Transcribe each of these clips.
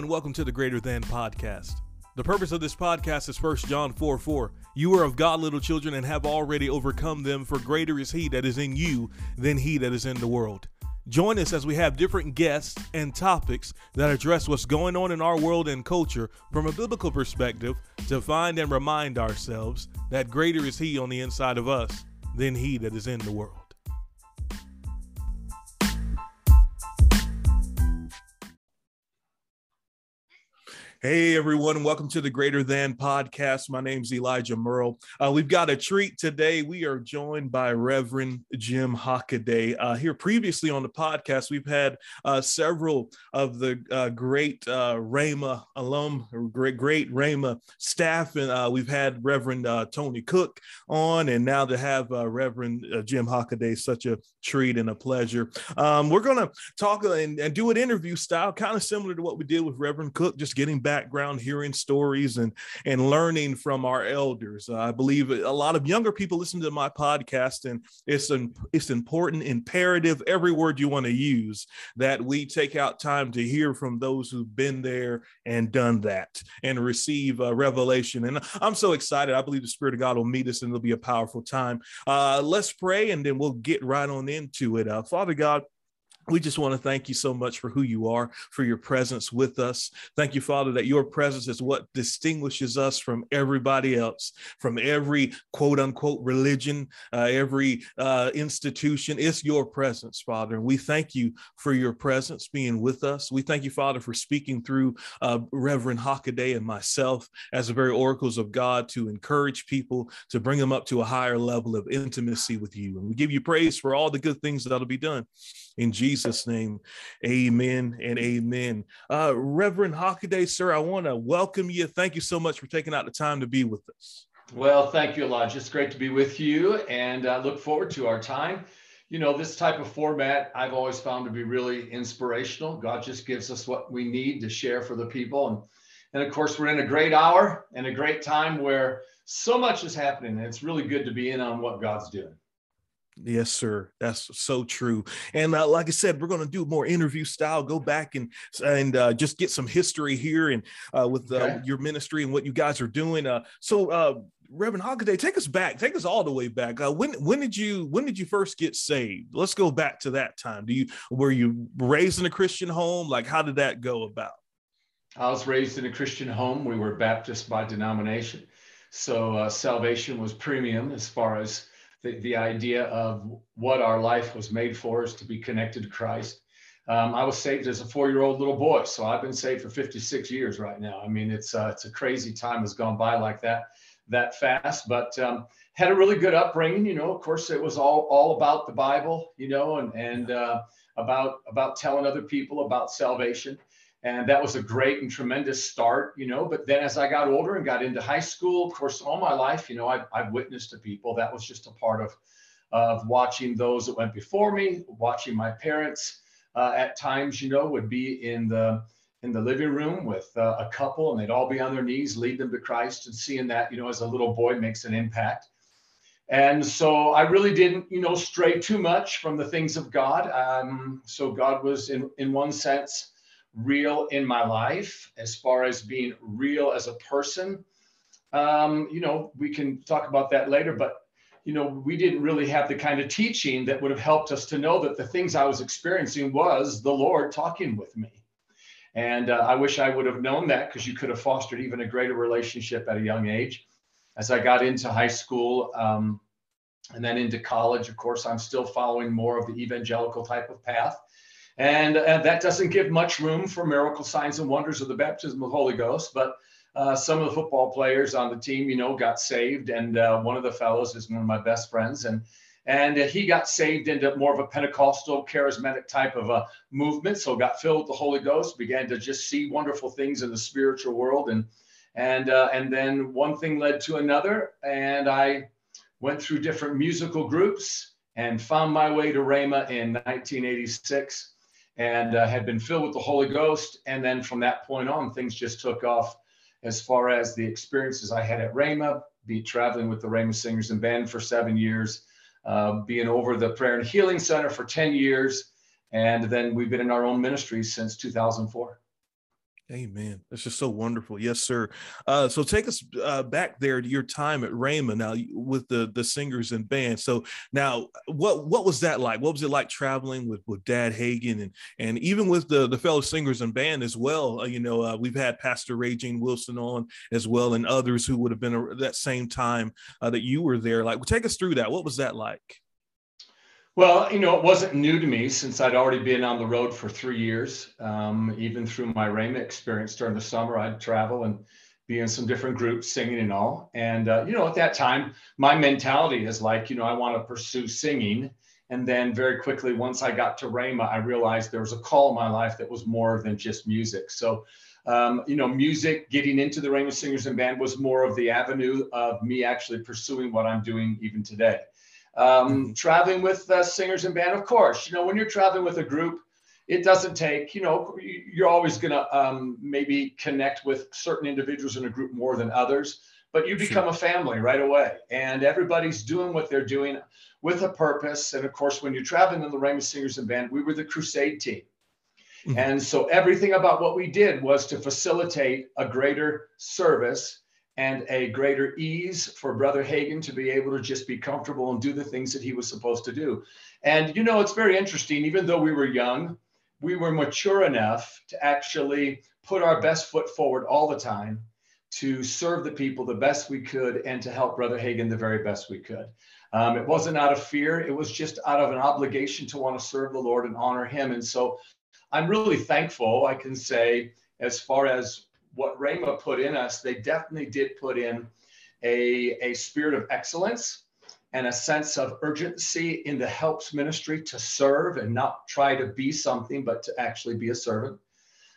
and welcome to the Greater Than Podcast. The purpose of this podcast is 1 John 4 4. You are of God, little children, and have already overcome them, for greater is He that is in you than He that is in the world. Join us as we have different guests and topics that address what's going on in our world and culture from a biblical perspective to find and remind ourselves that greater is He on the inside of us than He that is in the world. Hey everyone, welcome to the Greater Than podcast. My name's Elijah Merle. Uh, we've got a treat today. We are joined by Reverend Jim Hockaday. Uh, here previously on the podcast, we've had uh, several of the uh, great uh, alum, great great staff, and uh, we've had Reverend Tony Cook on, and now to have Reverend Jim Hockaday, such a treat and a pleasure. Um, we're going to talk and, and do an interview style, kind of similar to what we did with Reverend Cook, just getting back background, hearing stories and and learning from our elders. Uh, I believe a lot of younger people listen to my podcast, and it's an it's important, imperative, every word you want to use that we take out time to hear from those who've been there and done that and receive uh, revelation. And I'm so excited. I believe the Spirit of God will meet us, and it'll be a powerful time. Uh, let's pray, and then we'll get right on into it. Uh, Father God we just want to thank you so much for who you are, for your presence with us. Thank you, Father, that your presence is what distinguishes us from everybody else, from every quote unquote religion, uh, every uh, institution. It's your presence, Father. And we thank you for your presence being with us. We thank you, Father, for speaking through uh, Reverend Hockaday and myself as the very oracles of God to encourage people, to bring them up to a higher level of intimacy with you. And we give you praise for all the good things that'll be done. In Jesus' name, amen and amen. Uh, Reverend Hockaday, sir, I want to welcome you. Thank you so much for taking out the time to be with us. Well, thank you, Elijah. It's great to be with you and uh, look forward to our time. You know, this type of format I've always found to be really inspirational. God just gives us what we need to share for the people. And, and of course, we're in a great hour and a great time where so much is happening. And it's really good to be in on what God's doing. Yes, sir. That's so true. And uh, like I said, we're going to do more interview style. Go back and and uh, just get some history here and uh, with uh, okay. your ministry and what you guys are doing. Uh, so, uh, Reverend Hockaday, take us back. Take us all the way back. when when did you when did you first get saved? Let's go back to that time. Do you were you raised in a Christian home? Like, how did that go about? I was raised in a Christian home. We were Baptist by denomination, so salvation was premium as far as the, the idea of what our life was made for is to be connected to Christ. Um, I was saved as a four-year-old little boy, so I've been saved for 56 years right now. I mean, it's uh, it's a crazy time has gone by like that that fast, but um, had a really good upbringing. You know, of course, it was all all about the Bible, you know, and and uh, about about telling other people about salvation and that was a great and tremendous start you know but then as i got older and got into high school of course all my life you know i've, I've witnessed to people. That was just a part of of watching those that went before me watching my parents uh, at times you know would be in the in the living room with uh, a couple and they'd all be on their knees lead them to christ and seeing that you know as a little boy makes an impact. And so i really didn't you know stray too much from the things of god. Um, so god was in in one sense real in my life as far as being real as a person. Um, you know, we can talk about that later, but you know, we didn't really have the kind of teaching that would have helped us to know that the things I was experiencing was the Lord talking with me. And uh, I wish I would have known that because you could have fostered even a greater relationship at a young age. As I got into high school um, and then into college, of course, I'm still following more of the evangelical type of path. And uh, that doesn't give much room for miracle signs and wonders of the baptism of the Holy Ghost. But uh, some of the football players on the team, you know, got saved. And uh, one of the fellows is one of my best friends. And and he got saved into more of a Pentecostal, charismatic type of a movement. So got filled with the Holy Ghost, began to just see wonderful things in the spiritual world. And and uh, and then one thing led to another. And I went through different musical groups and found my way to Rhema in 1986 and uh, had been filled with the Holy Ghost. And then from that point on, things just took off as far as the experiences I had at Rhema, be traveling with the Rhema Singers and Band for seven years, uh, being over the Prayer and Healing Center for 10 years. And then we've been in our own ministry since 2004. Amen. That's just so wonderful. Yes, sir. Uh, so take us uh, back there to your time at Rhema now with the the singers and band. So now, what what was that like? What was it like traveling with with Dad Hagin and and even with the the fellow singers and band as well? Uh, you know, uh, we've had Pastor Ray Jean Wilson on as well, and others who would have been at that same time uh, that you were there. Like, take us through that. What was that like? Well, you know, it wasn't new to me since I'd already been on the road for three years. Um, even through my Rhema experience during the summer, I'd travel and be in some different groups singing and all. And, uh, you know, at that time, my mentality is like, you know, I want to pursue singing. And then very quickly, once I got to Rhema, I realized there was a call in my life that was more than just music. So, um, you know, music, getting into the Rhema Singers and Band was more of the avenue of me actually pursuing what I'm doing even today. Um, mm-hmm. Traveling with uh, singers and band, of course. You know, when you're traveling with a group, it doesn't take. You know, you're always going to um, maybe connect with certain individuals in a group more than others, but you become sure. a family right away, and everybody's doing what they're doing with a purpose. And of course, when you're traveling in the Rhema Singers and Band, we were the crusade team. Mm-hmm. And so everything about what we did was to facilitate a greater service and a greater ease for Brother Hagin to be able to just be comfortable and do the things that he was supposed to do. And, you know, it's very interesting, even though we were young, we were mature enough to actually put our best foot forward all the time to serve the people the best we could and to help Brother Hagin the very best we could. Um, it wasn't out of fear, it was just out of an obligation to want to serve the Lord and honor Him. And so I'm really thankful, I can say, as far as what Rhema put in us, they definitely did put in a, a spirit of excellence and a sense of urgency in the helps ministry to serve and not try to be something, but to actually be a servant.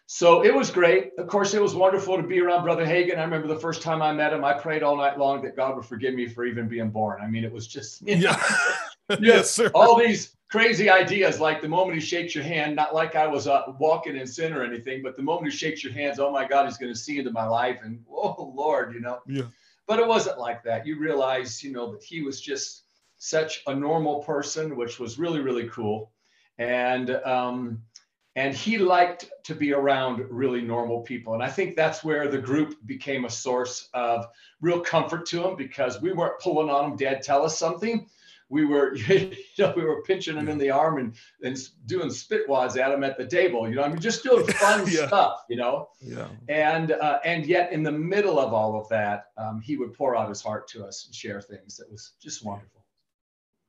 So it was great. Of course, it was wonderful to be around Brother Hagin. I remember the first time I met him, I prayed all night long that God would forgive me for even being born. I mean, it was just, yeah. yes, sir. all these crazy ideas like the moment he shakes your hand not like i was uh, walking in sin or anything but the moment he shakes your hands oh my god he's going to see into my life and oh lord you know? Yeah. But it wasn't like that. You realize you know that he was just such a normal person which was really really cool. And um and he liked to be around really normal people. And i think that's where the group became a source of real comfort to him because we weren't pulling on him dad tell us something we were, you know, we were pinching him in the arm and, and doing spit wads at him at the table, you know, I mean, just doing fun yeah. stuff, you know? Yeah. And, uh, and yet in the middle of all of that, um, he would pour out his heart to us and share things that was just wonderful.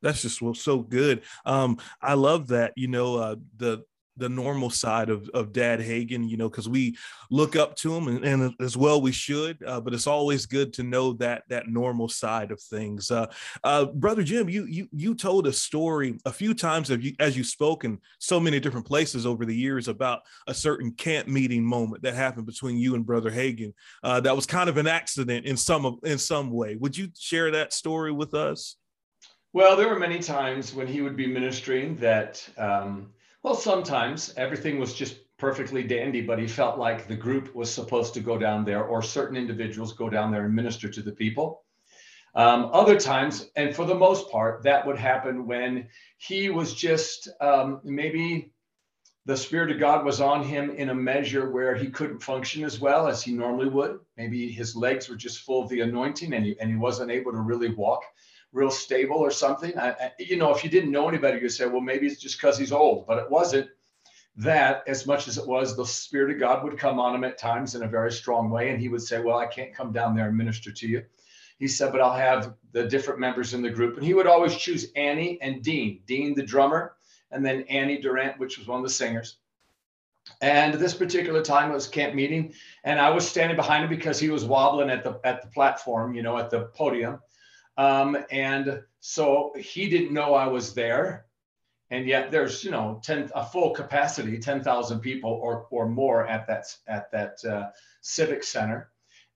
That's just so good. Um, I love that, you know, uh, the, the normal side of, of dad Hagin, you know, because we look up to him and, and as well we should, uh, but it's always good to know that that normal side of things. Uh, uh, Brother Jim, you, you, you told a story a few times of you, as you spoke in so many different places over the years about a certain camp meeting moment that happened between you and Brother Hagin. Uh, that was kind of an accident in some, in some way. Would you share that story with us? Well, there were many times when he would be ministering that, um, well, sometimes everything was just perfectly dandy, but he felt like the group was supposed to go down there or certain individuals go down there and minister to the people. Um, other times, and for the most part, that would happen when he was just um, maybe the Spirit of God was on him in a measure where he couldn't function as well as he normally would. Maybe his legs were just full of the anointing and he, and he wasn't able to really walk real stable or something. I, I, you know, if you didn't know anybody, you'd say, well, maybe it's just because he's old, but it wasn't that as much as it was the Spirit of God would come on him at times in a very strong way. And he would say, well, I can't come down there and minister to you. He said, but I'll have the different members in the group. And he would always choose Annie and Dean, Dean, the drummer, and then Annie Durant, which was one of the singers. And this particular time it was camp meeting, and I was standing behind him because he was wobbling at the at the platform, you know, at the podium. Um, and so he didn't know I was there. And yet there's, you know, 10, a full capacity, 10,000 people or, or more at that, at that uh, civic center.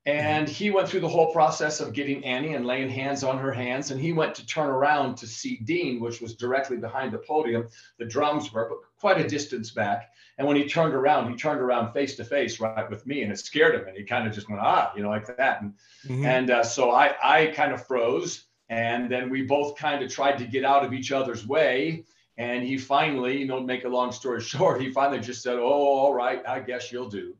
And he went through the whole process of getting Annie and laying hands on her hands. And he went to turn around to see Dean, which was directly behind the podium. The drums were, but quite a distance back. And when he turned around, he turned around face to face right with me, and it scared him. And he kind of just went, ah, you know, like that. And mm-hmm. and uh, so I I kind of froze, and then we both kind of tried to get out of each other's way. And he finally, you know, make a long story short, he finally just said, "Oh, all right, I guess you'll do."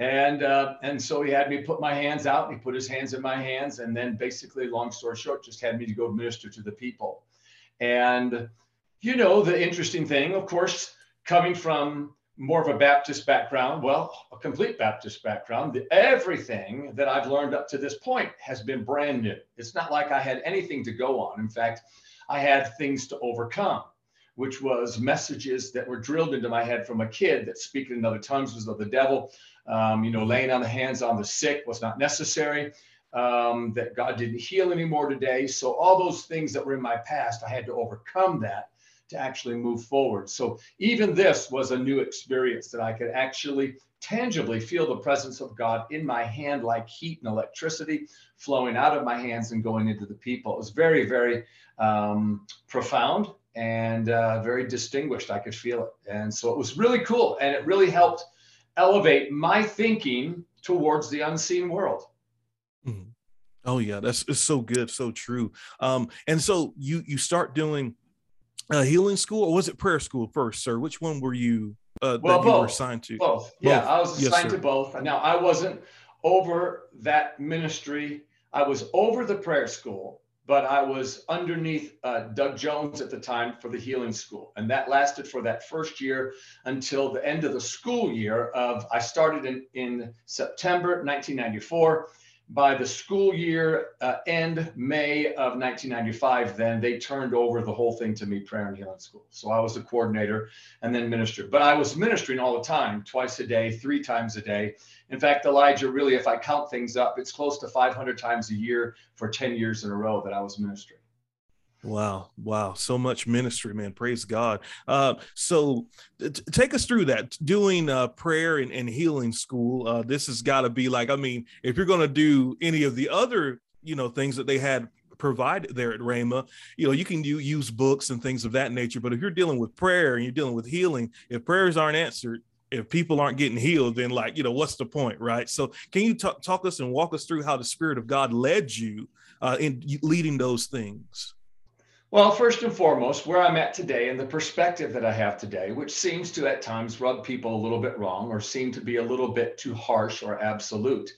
And, uh, and so he had me put my hands out and he put his hands in my hands. And then basically, long story short, just had me to go minister to the people. And, you know, the interesting thing, of course, coming from more of a Baptist background, well, a complete Baptist background, the, everything that I've learned up to this point has been brand new. It's not like I had anything to go on. In fact, I had things to overcome, which was messages that were drilled into my head from a kid that speaking in other tongues was of the devil. Um, you know, laying on the hands on the sick was not necessary. Um, that God didn't heal anymore today. So all those things that were in my past, I had to overcome that to actually move forward. So even this was a new experience that I could actually tangibly feel the presence of God in my hand, like heat and electricity flowing out of my hands and going into the people. It was very, very um, profound and uh, very distinguished. I could feel it. And so it was really cool. And it really helped elevate my thinking towards the unseen world. Mm-hmm. Oh yeah, that's so good, so true. Um, and so you you start doing uh, healing school or was it prayer school first, sir? Which one were you uh, well, that both. you were assigned to? Both. Yeah, I was assigned yes, to both. Now I wasn't over that ministry. I was over the prayer school, but I was underneath uh, Doug Jones at the time for the healing school, and that lasted for that first year until the end of the school year. Of I started in in September 1994 by the school year uh, end May of 1995, then they turned over the whole thing to me, prayer and healing school. So I was the coordinator and then minister. But I was ministering all the time, twice a day, three times a day. In fact, Elijah, really, if I count things up, it's close to 500 times a year for 10 years in a row that I was ministering. Wow, wow, so much ministry, man. Praise God. Uh, so t- take us through that doing uh, prayer and, and healing school. Uh, this has got to be like, I mean, if you're going to do any of the other, you know, things that they had provided there at Rhema, you know, you can do, use books and things of that nature. But if you're dealing with prayer and you're dealing with healing, if prayers aren't answered, if people aren't getting healed, then like, you know, what's the point, right? So can you talk, talk us and walk us through how the Spirit of God led you uh, in leading those things? Well, first and foremost, where I'm at today and the perspective that I have today, which seems to at times rub people a little bit wrong or seem to be a little bit too harsh or absolute,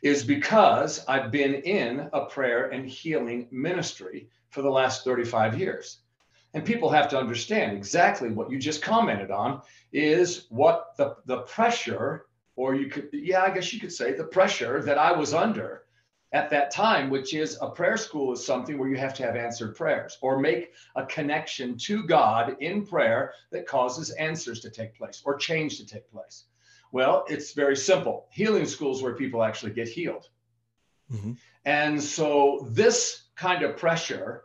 is because I've been in a prayer and healing ministry for the last 35 years. And people have to understand exactly what you just commented on is what the, the pressure, or you could, yeah, I guess you could say the pressure that I was under at that time, which is a prayer school is something where you have to have answered prayers or make a connection to God in prayer that causes answers to take place or change to take place. Well, it's very simple. Healing schools where people actually get healed. Mm-hmm. And so this kind of pressure,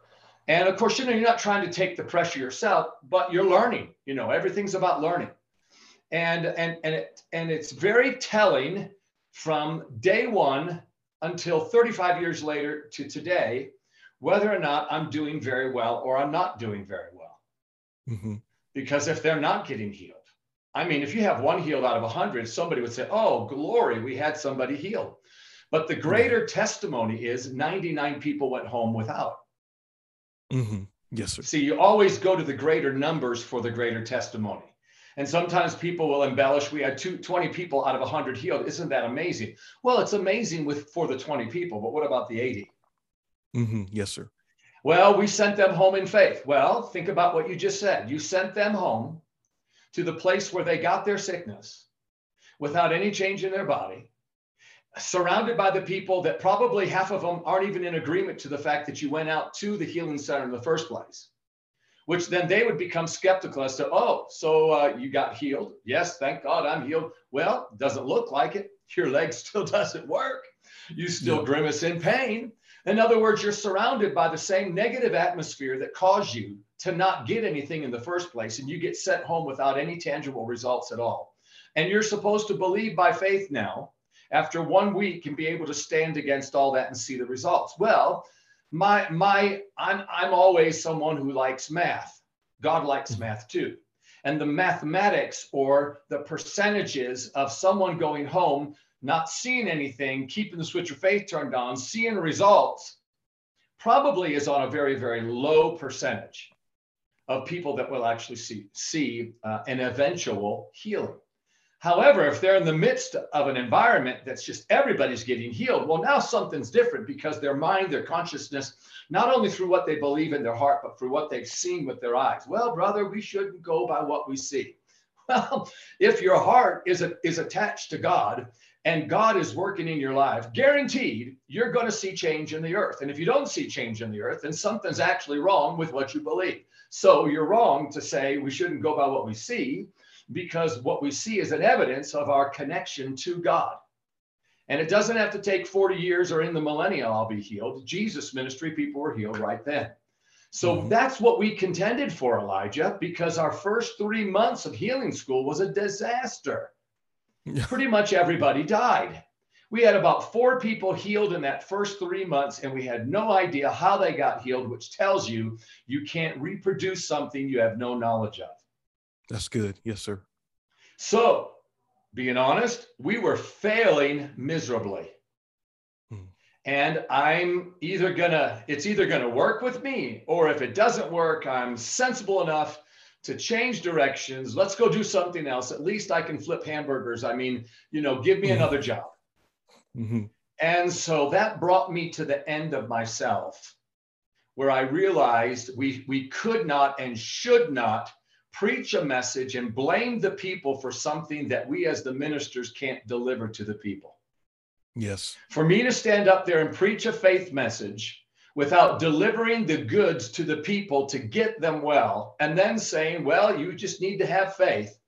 and of course, you know, you're not trying to take the pressure yourself, but you're learning. You know, everything's about learning. And and and it and it's very telling from day one until 35 years later to today whether or not I'm doing very well or I'm not doing very well. Mm-hmm. Because if they're not getting healed, I mean, if you have one healed out of 100, somebody would say, Oh, glory, we had somebody healed. But the greater mm-hmm. testimony is 99 people went home without. Mm-hmm. Yes, sir. See, you always go to the greater numbers for the greater testimony. And sometimes people will embellish. We had two, 20 people out of 100 healed. Isn't that amazing? Well, it's amazing with for the 20 people, but what about the 80? Mm-hmm. Yes, sir. Well, we sent them home in faith. Well, think about what you just said. You sent them home to the place where they got their sickness without any change in their body, surrounded by the people that probably half of them aren't even in agreement to the fact that you went out to the healing center in the first place which then they would become skeptical as to, oh, so uh, you got healed. Yes, thank God I'm healed. Well, doesn't look like it. Your leg still doesn't work. You still grimace in pain. In other words, you're surrounded by the same negative atmosphere that caused you to not get anything in the first place, and you get sent home without any tangible results at all. And you're supposed to believe by faith now after one week and be able to stand against all that and see the results. Well, my my I'm I'm always someone who likes math. God likes mm-hmm. math too. And the mathematics or the percentages of someone going home, not seeing anything, keeping the switch of faith turned on, seeing results, probably is on a very, very low percentage of people that will actually see, see uh, an eventual healing. However, if they're in the midst of an environment that's just everybody's getting healed, well, now something's different because their mind, their consciousness, not only through what they believe in their heart, but through what they've seen with their eyes. Well, brother, we shouldn't go by what we see. Well, if your heart is, a, is attached to God and God is working in your life, guaranteed you're going to see change in the earth. And if you don't see change in the earth, then something's actually wrong with what you believe. So you're wrong to say we shouldn't go by what we see because what we see is an evidence of our connection to God. And it doesn't have to take 40 years or in the millennium, I'll be healed. Jesus' ministry, people were healed right then. So mm-hmm. that's what we contended for, Elijah, because our first three months of healing school was a disaster. Pretty much everybody died. We had about four people healed in that first three months, and we had no idea how they got healed, which tells you you can't reproduce something you have no knowledge of. That's good. Yes, sir. So, being honest, we were failing miserably. Hmm. And I'm either gonna, it's either gonna work with me, or if it doesn't work, I'm sensible enough to change directions. Let's go do something else. At least I can flip hamburgers. I mean, you know, give me mm-hmm. another job. Mm-hmm. And so that brought me to the end of myself, where I realized we we could not and should not preach a message and blame the people for something that we as the ministers can't deliver to the people. Yes. For me to stand up there and preach a faith message without delivering the goods to the people to get them well, and then saying, well, you just need to have faith,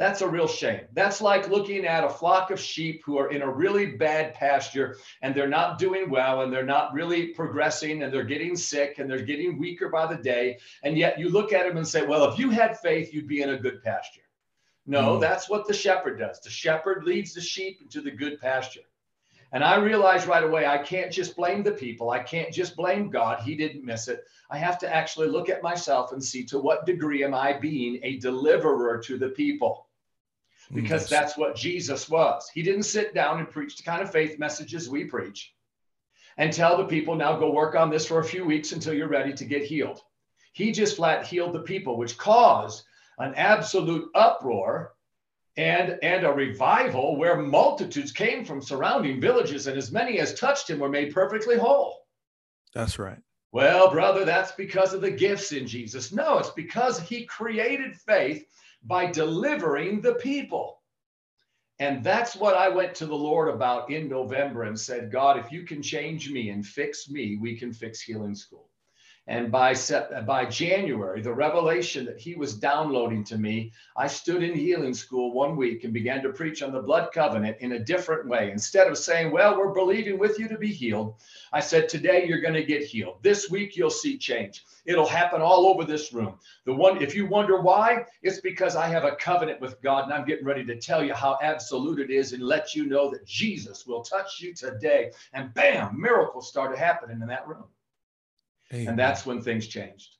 that's a real shame. That's like looking at a flock of sheep who are in a really bad pasture and they're not doing well and they're not really progressing and they're getting sick and they're getting weaker by the day. And yet you look at them and say, well, if you had faith, you'd be in a good pasture. No, mm. that's what the shepherd does. The shepherd leads the sheep into the good pasture. And I realized right away, I can't just blame the people. I can't just blame God. He didn't miss it. I have to actually look at myself and see to what degree am I being a deliverer to the people Mm, because yes. that's what Jesus was. He didn't sit down and preach the kind of faith messages we preach and tell the people, now go work on this for a few weeks until you're ready to get healed. He just flat healed the people, which caused an absolute uproar and, and a revival where multitudes came from surrounding villages, and as many as touched him were made perfectly whole. That's right. Well, brother, that's because of the gifts in Jesus. No, it's because he created faith by delivering the people. And that's what I went to the Lord about in November and said, God, if you can change me and fix me, we can fix healing school. And by, by January, the revelation that he was downloading to me, I stood in healing school one week and began to preach on the blood covenant in a different way. Instead of saying, Well, we're believing with you to be healed, I said, Today you're going to get healed. This week you'll see change. It'll happen all over this room. The one, if you wonder why, it's because I have a covenant with God and I'm getting ready to tell you how absolute it is and let you know that Jesus will touch you today. And bam, miracles started happening in that room. Amen. And that's when things changed.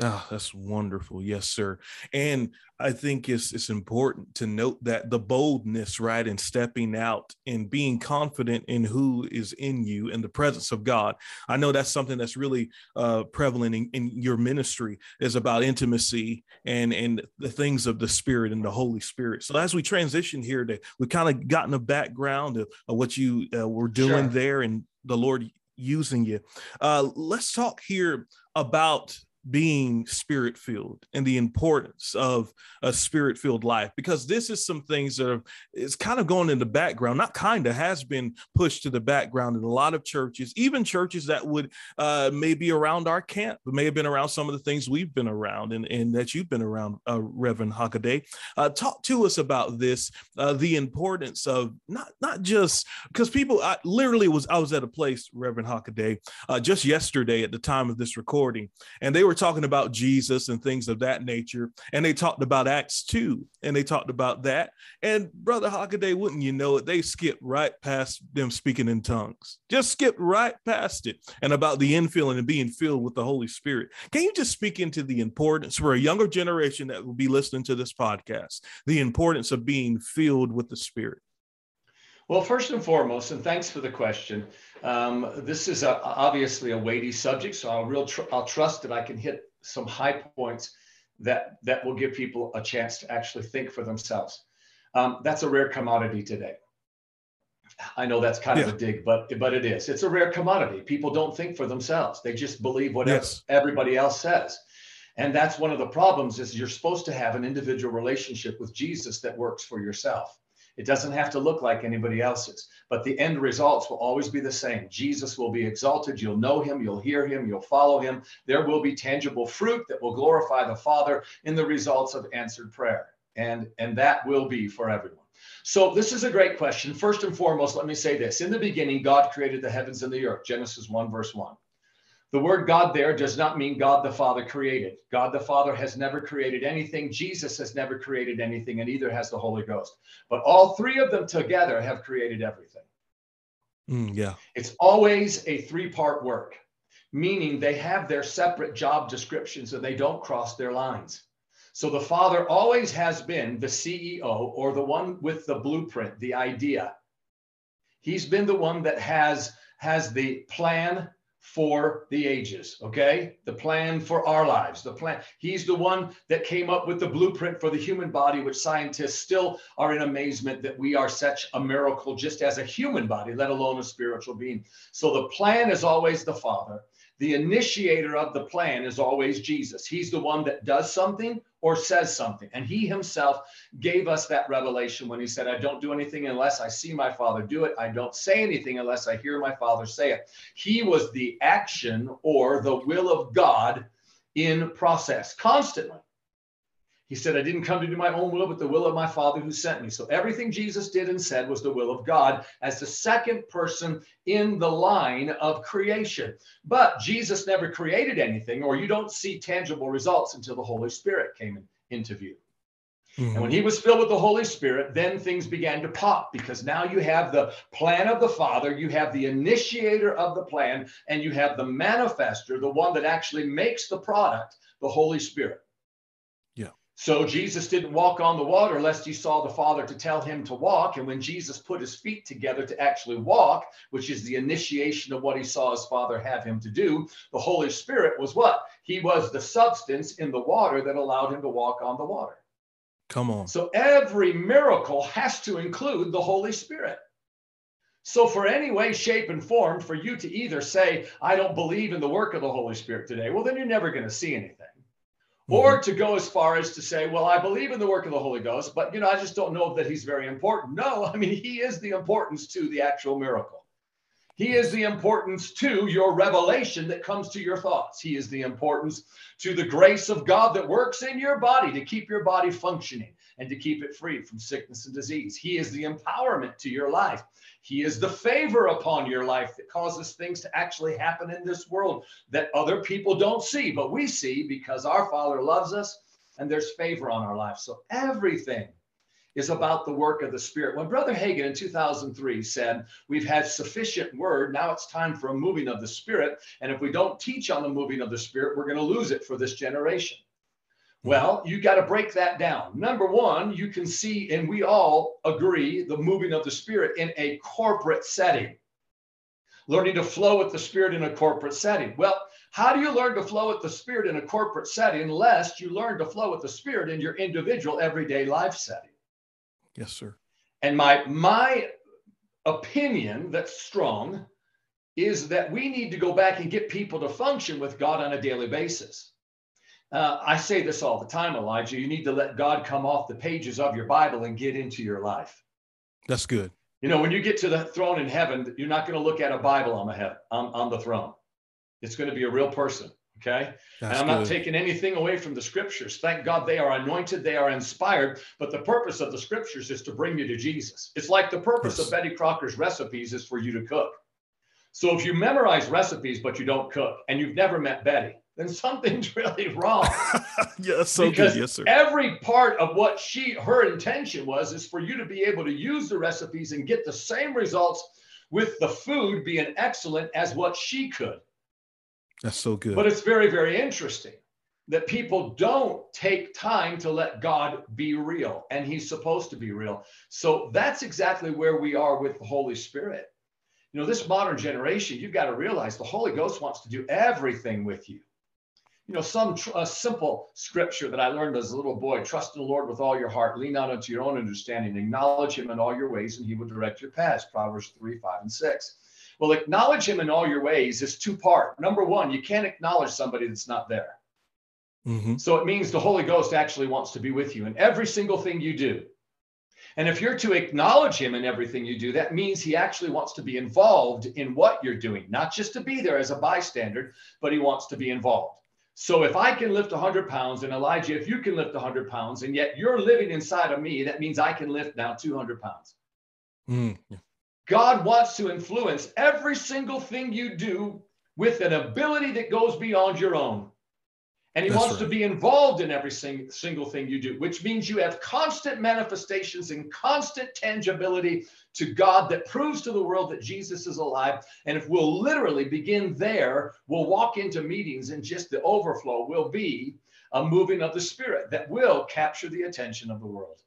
Oh, that's wonderful. Yes, sir. And I think it's it's important to note that the boldness, right, and stepping out and being confident in who is in you and the presence of God. I know that's something that's really uh, prevalent in, in your ministry is about intimacy and and the things of the Spirit and the Holy Spirit. So as we transition here, to we kind of gotten a background of, of what you uh, were doing sure. there and the Lord using you. Uh, let's talk here about being spirit filled and the importance of a spirit filled life because this is some things that are it's kind of going in the background not kind of has been pushed to the background in a lot of churches even churches that would uh maybe around our camp may have been around some of the things we've been around and, and that you've been around uh, reverend hockaday. Uh, talk to us about this uh, the importance of not not just because people I literally was i was at a place reverend hockaday uh, just yesterday at the time of this recording and they were were talking about Jesus and things of that nature, and they talked about Acts 2, and they talked about that. And Brother Hockaday, wouldn't you know it, they skipped right past them speaking in tongues, just skipped right past it, and about the infilling and being filled with the Holy Spirit. Can you just speak into the importance for a younger generation that will be listening to this podcast, the importance of being filled with the Spirit? Well, first and foremost, and thanks for the question. Um, this is a, obviously a weighty subject, so I'll real tr- I'll trust that I can hit some high points that that will give people a chance to actually think for themselves. Um, that's a rare commodity today. I know that's kind yeah. of a dig, but but it is. It's a rare commodity. People don't think for themselves. They just believe what yes. everybody else says. And that's one of the problems is you're supposed to have an individual relationship with Jesus that works for yourself. It doesn't have to look like anybody else's, but the end results will always be the same. Jesus will be exalted. You'll know him, you'll hear him, you'll follow him. There will be tangible fruit that will glorify the Father in the results of answered prayer. And, and that will be for everyone. So, this is a great question. First and foremost, let me say this. In the beginning, God created the heavens and the earth, Genesis 1, verse 1. The word God there does not mean God the Father created. God the Father has never created anything. Jesus has never created anything, and neither has the Holy Ghost. But all three of them together have created everything. Mm, yeah. It's always a three part work, meaning they have their separate job descriptions and they don't cross their lines. So the Father always has been the CEO or the one with the blueprint, the idea. He's been the one that has has the plan, for the ages, okay? The plan for our lives, the plan. He's the one that came up with the blueprint for the human body, which scientists still are in amazement that we are such a miracle just as a human body, let alone a spiritual being. So the plan is always the Father. The initiator of the plan is always Jesus. He's the one that does something or says something. And he himself gave us that revelation when he said, I don't do anything unless I see my father do it. I don't say anything unless I hear my father say it. He was the action or the will of God in process constantly. He said, I didn't come to do my own will, but the will of my Father who sent me. So everything Jesus did and said was the will of God as the second person in the line of creation. But Jesus never created anything, or you don't see tangible results until the Holy Spirit came in, into view. And when he was filled with the Holy Spirit, then things began to pop because now you have the plan of the Father, you have the initiator of the plan, and you have the manifester, the one that actually makes the product, the Holy Spirit. So Jesus didn't walk on the water lest he saw the Father to tell him to walk. And when Jesus put his feet together to actually walk, which is the initiation of what he saw his Father have him to do, the Holy Spirit was what? He was the substance in the water that allowed him to walk on the water. Come on. So every miracle has to include the Holy Spirit. So, for any way, shape, and form, for you to either say, I don't believe in the work of the Holy Spirit today, well, then you're never going to see anything or mm-hmm. to go as far as to say, well, I believe in the work of the Holy Ghost, but you know, I just don't know that he's very important. No, I mean, he is the importance to the actual miracle. He is the importance to your revelation that comes to your thoughts. He is the importance to the grace of God that works in your body to keep your body functioning and to keep it free from sickness and disease. He is the empowerment to your life. He is the favor upon your life that causes things to actually happen in this world that other people don't see, but we see because our Father loves us and there's favor on our life. So everything is about the work of the Spirit. When Brother Hagin in 2003 said, We've had sufficient word, now it's time for a moving of the Spirit. And if we don't teach on the moving of the Spirit, we're going to lose it for this generation. Well, you got to break that down. Number one, you can see, and we all agree, the moving of the Spirit in a corporate setting. Learning to flow with the Spirit in a corporate setting. Well, how do you learn to flow with the Spirit in a corporate setting unless you learn to flow with the Spirit in your individual everyday life setting? Yes, sir. And my my opinion that's strong is that we need to go back and get people to function with God on a daily basis. Uh, I say this all the time, Elijah. You need to let God come off the pages of your Bible and get into your life. That's good. You know, when you get to the throne in heaven, you're not going to look at a Bible on the heaven, on, on the throne. It's going to be a real person. Okay. That's and I'm not taking anything away from the scriptures. Thank God they are anointed, they are inspired. But the purpose of the scriptures is to bring you to Jesus. It's like the purpose yes. of Betty Crocker's recipes is for you to cook. So if you memorize recipes, but you don't cook, and you've never met Betty, then something's really wrong. yes, so because good. Yes, sir. Every part of what she her intention was is for you to be able to use the recipes and get the same results with the food being excellent as what she could. That's so good. But it's very, very interesting that people don't take time to let God be real, and He's supposed to be real. So that's exactly where we are with the Holy Spirit. You know, this modern generation, you've got to realize the Holy Ghost wants to do everything with you. You know, some tr- a simple scripture that I learned as a little boy: trust in the Lord with all your heart, lean not unto your own understanding, acknowledge Him in all your ways, and He will direct your paths. Proverbs three, five, and six. Well, acknowledge Him in all your ways is two part. Number one, you can't acknowledge somebody that's not there. Mm-hmm. So it means the Holy Ghost actually wants to be with you in every single thing you do. And if you're to acknowledge him in everything you do, that means he actually wants to be involved in what you're doing, not just to be there as a bystander, but he wants to be involved. So if I can lift 100 pounds, and Elijah, if you can lift 100 pounds, and yet you're living inside of me, that means I can lift now 200 pounds. Mm. God wants to influence every single thing you do with an ability that goes beyond your own. And he That's wants right. to be involved in every sing, single thing you do, which means you have constant manifestations and constant tangibility to God that proves to the world that Jesus is alive. And if we'll literally begin there, we'll walk into meetings and just the overflow will be a moving of the Spirit that will capture the attention of the world.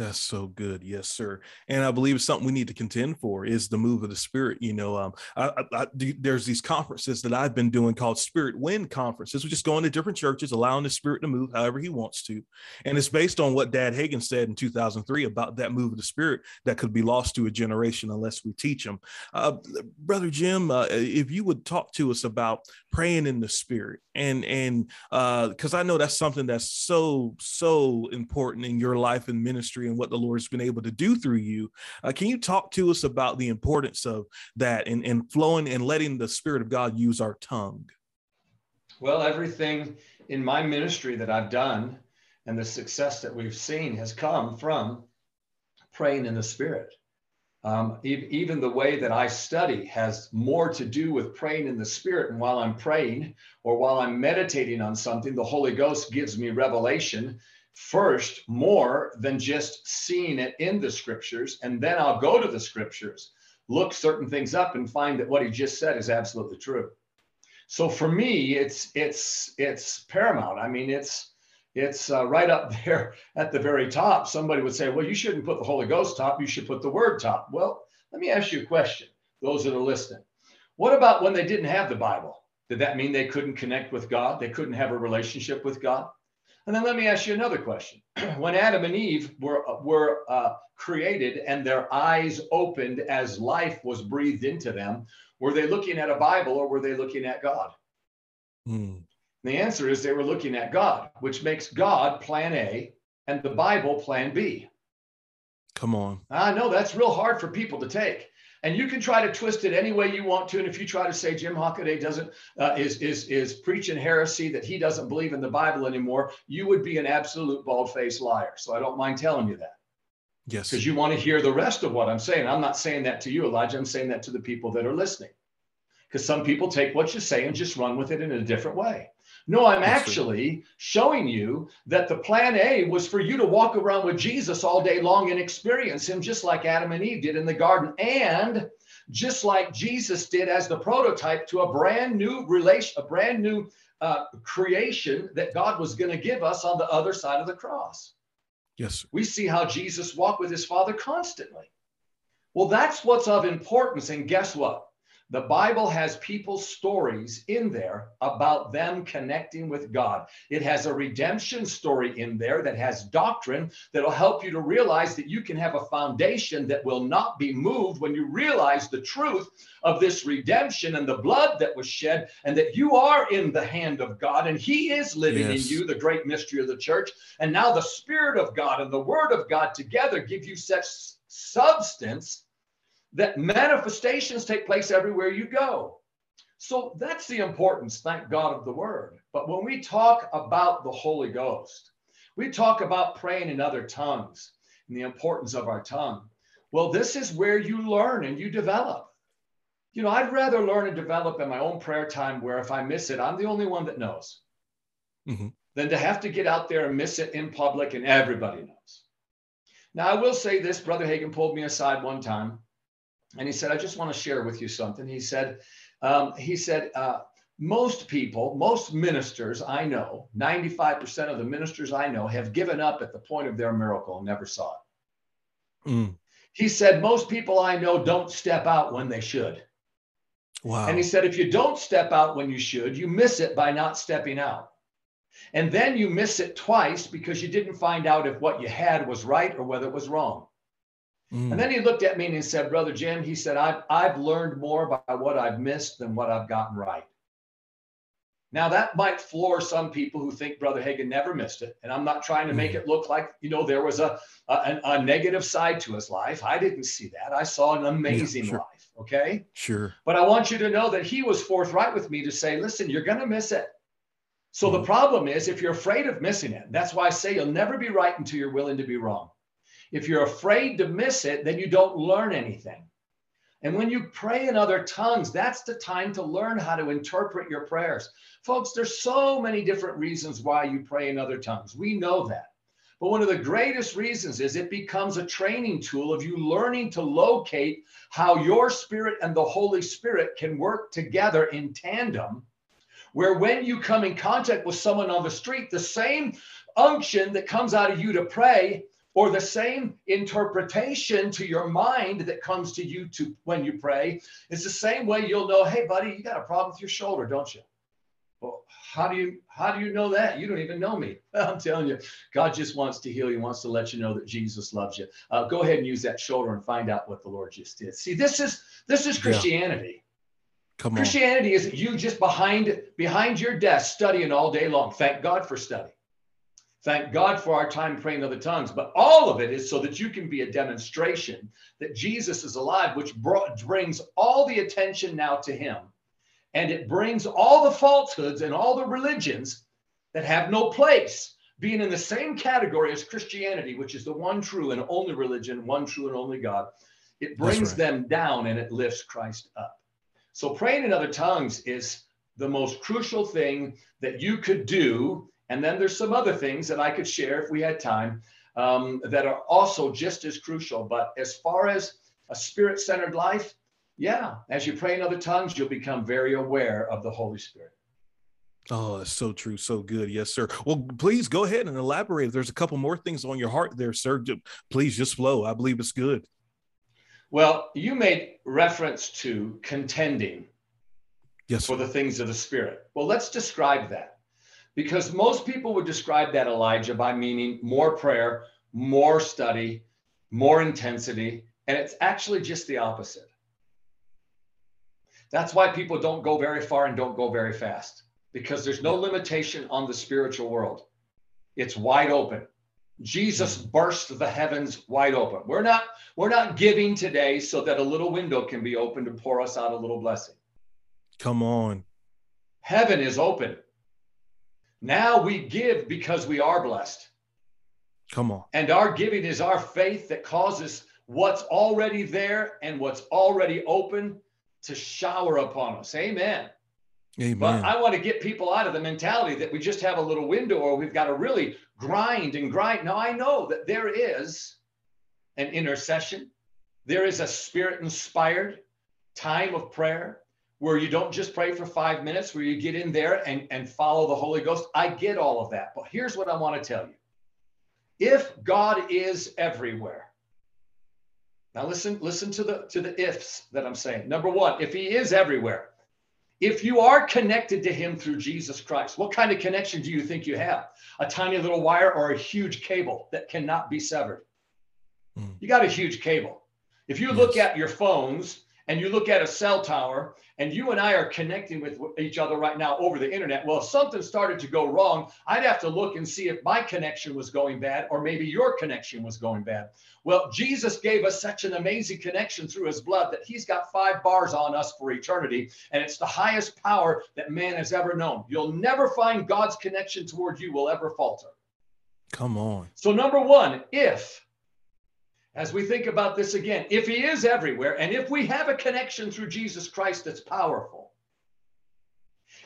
That's so good. Yes, sir. And I believe something we need to contend for is the move of the spirit. You know, um, I, I, I, there's these conferences that I've been doing called Spirit Wind conferences. We're just going to different churches, allowing the spirit to move however he wants to. And it's based on what Dad Hagin said in 2003 about that move of the spirit that could be lost to a generation unless we teach them. Uh, Brother Jim, uh, if you would talk to us about praying in the spirit and, and, uh, cause I know that's something that's so, so important in your life and ministry and what the Lord's been able to do through you. Uh, can you talk to us about the importance of that and, and flowing and letting the Spirit of God use our tongue? Well, everything in my ministry that I've done and the success that we've seen has come from praying in the Spirit. Um, even the way that I study has more to do with praying in the Spirit. And while I'm praying or while I'm meditating on something, the Holy Ghost gives me revelation first more than just seeing it in the scriptures. And then I'll go to the scriptures, look certain things up, and find that what he just said is absolutely true. So for me, it's it's it's paramount. I mean, it's it's uh, right up there at the very top. Somebody would say, "Well, you shouldn't put the Holy Ghost top. You should put the Word top." Well, let me ask you a question. Those that are listening, what about when they didn't have the Bible? Did that mean they couldn't connect with God? They couldn't have a relationship with God? And then let me ask you another question. when Adam and Eve were, were uh, created and their eyes opened as life was breathed into them, were they looking at a Bible or were they looking at God? Mm. The answer is they were looking at God, which makes God plan A and the Bible plan B. Come on. I know that's real hard for people to take. And you can try to twist it any way you want to. And if you try to say Jim Hockaday doesn't uh, is is is preaching heresy that he doesn't believe in the Bible anymore, you would be an absolute bald-faced liar. So I don't mind telling you that. Yes. Because you want to hear the rest of what I'm saying. I'm not saying that to you, Elijah. I'm saying that to the people that are listening. Because some people take what you say and just run with it in a different way. No, I'm actually showing you that the plan A was for you to walk around with Jesus all day long and experience him just like Adam and Eve did in the garden and just like Jesus did as the prototype to a brand new relation, a brand new uh, creation that God was going to give us on the other side of the cross. Yes. We see how Jesus walked with his Father constantly. Well, that's what's of importance. And guess what? The Bible has people's stories in there about them connecting with God. It has a redemption story in there that has doctrine that'll help you to realize that you can have a foundation that will not be moved when you realize the truth of this redemption and the blood that was shed, and that you are in the hand of God and He is living yes. in you, the great mystery of the church. And now the Spirit of God and the Word of God together give you such substance that manifestations take place everywhere you go. So that's the importance, thank God, of the word. But when we talk about the Holy Ghost, we talk about praying in other tongues and the importance of our tongue. Well, this is where you learn and you develop. You know, I'd rather learn and develop in my own prayer time where if I miss it, I'm the only one that knows, mm-hmm. than to have to get out there and miss it in public and everybody knows. Now, I will say this Brother Hagin pulled me aside one time and he said, I just want to share with you something. He said, um, he said, uh, most people, most ministers I know, 95% of the ministers I know have given up at the point of their miracle and never saw it. Mm. He said, most people I know don't step out when they should. Wow. And he said, if you don't step out when you should, you miss it by not stepping out. And then you miss it twice because you didn't find out if what you had was right or whether it was wrong. Mm. And then he looked at me and he said, Brother Jim, he said, I've, I've learned more by what I've missed than what I've gotten right. Now that might floor some people who think Brother Hagin never missed it, and I'm not trying to make mm. it look like you know there was a, a, a negative side to his life. I didn't see that. I saw an amazing yeah, sure. life. Okay. Sure. But I want you to know that he was forthright with me to say, listen, you're going to miss it. So mm. the problem is if you're afraid of missing it, that's why I say you'll never be right until you're willing to be wrong. If you're afraid to miss it, then you don't learn anything. And when you pray in other tongues, that's the time to learn how to interpret your prayers. Folks, there's so many different reasons why you pray in other tongues. We know that. But one of the greatest reasons is it becomes a training tool of you learning to locate how your spirit and the Holy Spirit can work together in tandem. Where when you come in contact with someone on the street, the same unction that comes out of you to pray or the same interpretation to your mind that comes to you to when you pray is the same way you'll know hey buddy you got a problem with your shoulder don't you? Well how do you how do you know that? You don't even know me. I'm telling you god just wants to heal you wants to let you know that jesus loves you. Uh, go ahead and use that shoulder and find out what the lord just did. See this is this is christianity. Yeah. Come Christianity isn't you just behind behind your desk studying all day long. Thank God for study. Thank God for our time praying in other tongues, but all of it is so that you can be a demonstration that Jesus is alive, which brought, brings all the attention now to him. And it brings all the falsehoods and all the religions that have no place being in the same category as Christianity, which is the one true and only religion, one true and only God. It brings right. them down and it lifts Christ up. So praying in other tongues is the most crucial thing that you could do and then there's some other things that I could share if we had time um, that are also just as crucial. But as far as a spirit centered life, yeah, as you pray in other tongues, you'll become very aware of the Holy Spirit. Oh, that's so true. So good. Yes, sir. Well, please go ahead and elaborate. There's a couple more things on your heart there, sir. Please just flow. I believe it's good. Well, you made reference to contending yes, for the things of the Spirit. Well, let's describe that because most people would describe that Elijah by meaning more prayer, more study, more intensity, and it's actually just the opposite. That's why people don't go very far and don't go very fast because there's no limitation on the spiritual world. It's wide open. Jesus burst the heavens wide open. We're not we're not giving today so that a little window can be opened to pour us out a little blessing. Come on. Heaven is open. Now we give because we are blessed. Come on. And our giving is our faith that causes what's already there and what's already open to shower upon us. Amen. Amen. But I want to get people out of the mentality that we just have a little window or we've got to really grind and grind. Now, I know that there is an intercession, there is a spirit inspired time of prayer where you don't just pray for five minutes, where you get in there and, and follow the Holy Ghost. I get all of that. But here's what I want to tell you if God is everywhere, now listen, listen to the to the ifs that I'm saying. Number one, if he is everywhere, if you are connected to him through Jesus Christ, what kind of connection do you think you have? A tiny little wire or a huge cable that cannot be severed? Mm. You got a huge cable. If you yes. look at your phones and you look at a cell tower and you and I are connecting with each other right now over the internet. Well, if something started to go wrong, I'd have to look and see if my connection was going bad or maybe your connection was going bad. Well, Jesus gave us such an amazing connection through his blood that he's got five bars on us for eternity. And it's the highest power that man has ever known. You'll never find God's connection toward you will ever falter. Come on. So, number one, if as we think about this again, if he is everywhere, and if we have a connection through Jesus Christ that's powerful,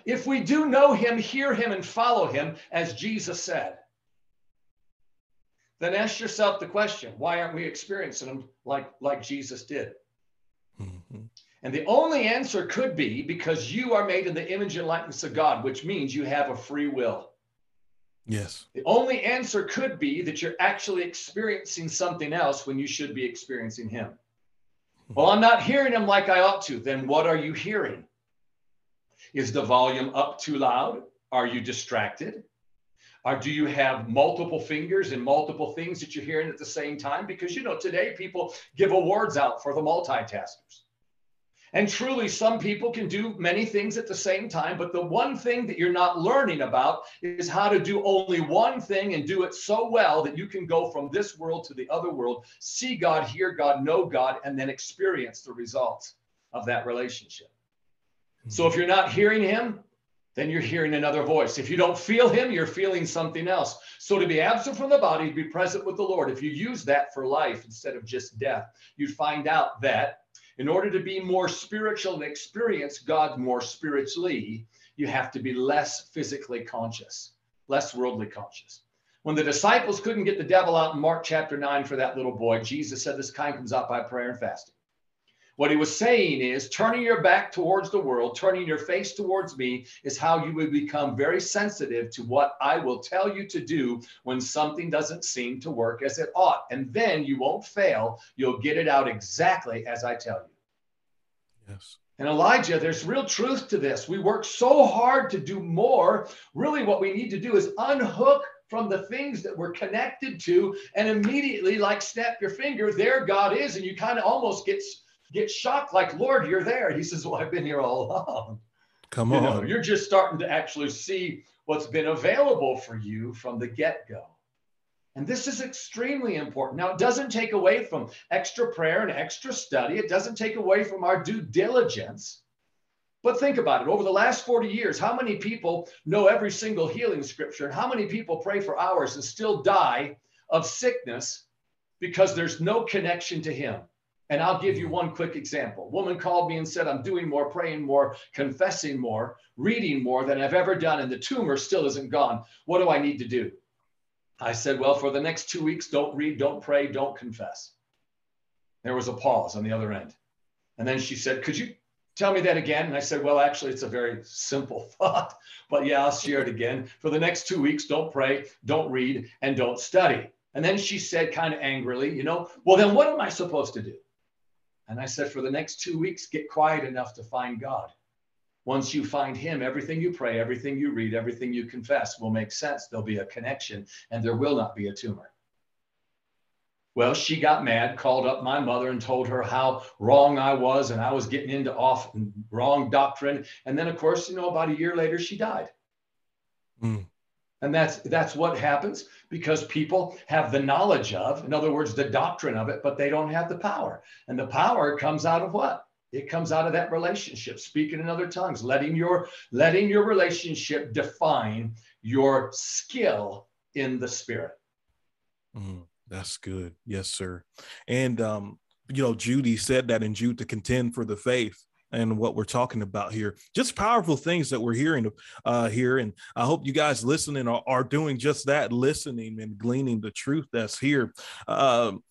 if we do know him, hear him, and follow him, as Jesus said, then ask yourself the question why aren't we experiencing him like, like Jesus did? Mm-hmm. And the only answer could be because you are made in the image and likeness of God, which means you have a free will. Yes. The only answer could be that you're actually experiencing something else when you should be experiencing Him. Well, I'm not hearing him like I ought to. Then what are you hearing? Is the volume up too loud? Are you distracted? Or do you have multiple fingers and multiple things that you're hearing at the same time? Because, you know, today people give awards out for the multitaskers. And truly, some people can do many things at the same time, but the one thing that you're not learning about is how to do only one thing and do it so well that you can go from this world to the other world, see God, hear God, know God, and then experience the results of that relationship. So if you're not hearing Him, then you're hearing another voice. If you don't feel Him, you're feeling something else. So to be absent from the body, be present with the Lord, if you use that for life instead of just death, you'd find out that in order to be more spiritual and experience God more spiritually, you have to be less physically conscious, less worldly conscious. When the disciples couldn't get the devil out in Mark chapter 9 for that little boy, Jesus said, This kind comes out by prayer and fasting. What he was saying is turning your back towards the world, turning your face towards me is how you would become very sensitive to what I will tell you to do when something doesn't seem to work as it ought. And then you won't fail. You'll get it out exactly as I tell you. Yes. And Elijah, there's real truth to this. We work so hard to do more. Really, what we need to do is unhook from the things that we're connected to and immediately, like snap your finger, there God is. And you kind of almost get get shocked, like, Lord, you're there. he says, Well, I've been here all along. Come on. You know, you're just starting to actually see what's been available for you from the get go. And this is extremely important. Now, it doesn't take away from extra prayer and extra study, it doesn't take away from our due diligence. But think about it. Over the last 40 years, how many people know every single healing scripture? And how many people pray for hours and still die of sickness because there's no connection to Him? And I'll give you one quick example. Woman called me and said, I'm doing more, praying more, confessing more, reading more than I've ever done, and the tumor still isn't gone. What do I need to do? I said, Well, for the next two weeks, don't read, don't pray, don't confess. There was a pause on the other end. And then she said, Could you tell me that again? And I said, Well, actually, it's a very simple thought, but yeah, I'll share it again. For the next two weeks, don't pray, don't read, and don't study. And then she said, kind of angrily, You know, well, then what am I supposed to do? And I said, for the next two weeks, get quiet enough to find God. Once you find Him, everything you pray, everything you read, everything you confess will make sense. There'll be a connection and there will not be a tumor. Well, she got mad, called up my mother and told her how wrong I was and I was getting into off wrong doctrine. And then, of course, you know, about a year later, she died. Mm. And that's that's what happens because people have the knowledge of, in other words, the doctrine of it, but they don't have the power. And the power comes out of what? It comes out of that relationship, speaking in other tongues, letting your letting your relationship define your skill in the spirit. Mm, that's good. Yes, sir. And um, you know, Judy said that in Jude to contend for the faith and what we're talking about here. Just powerful things that we're hearing uh, here. And I hope you guys listening are, are doing just that, listening and gleaning the truth that's here. Um,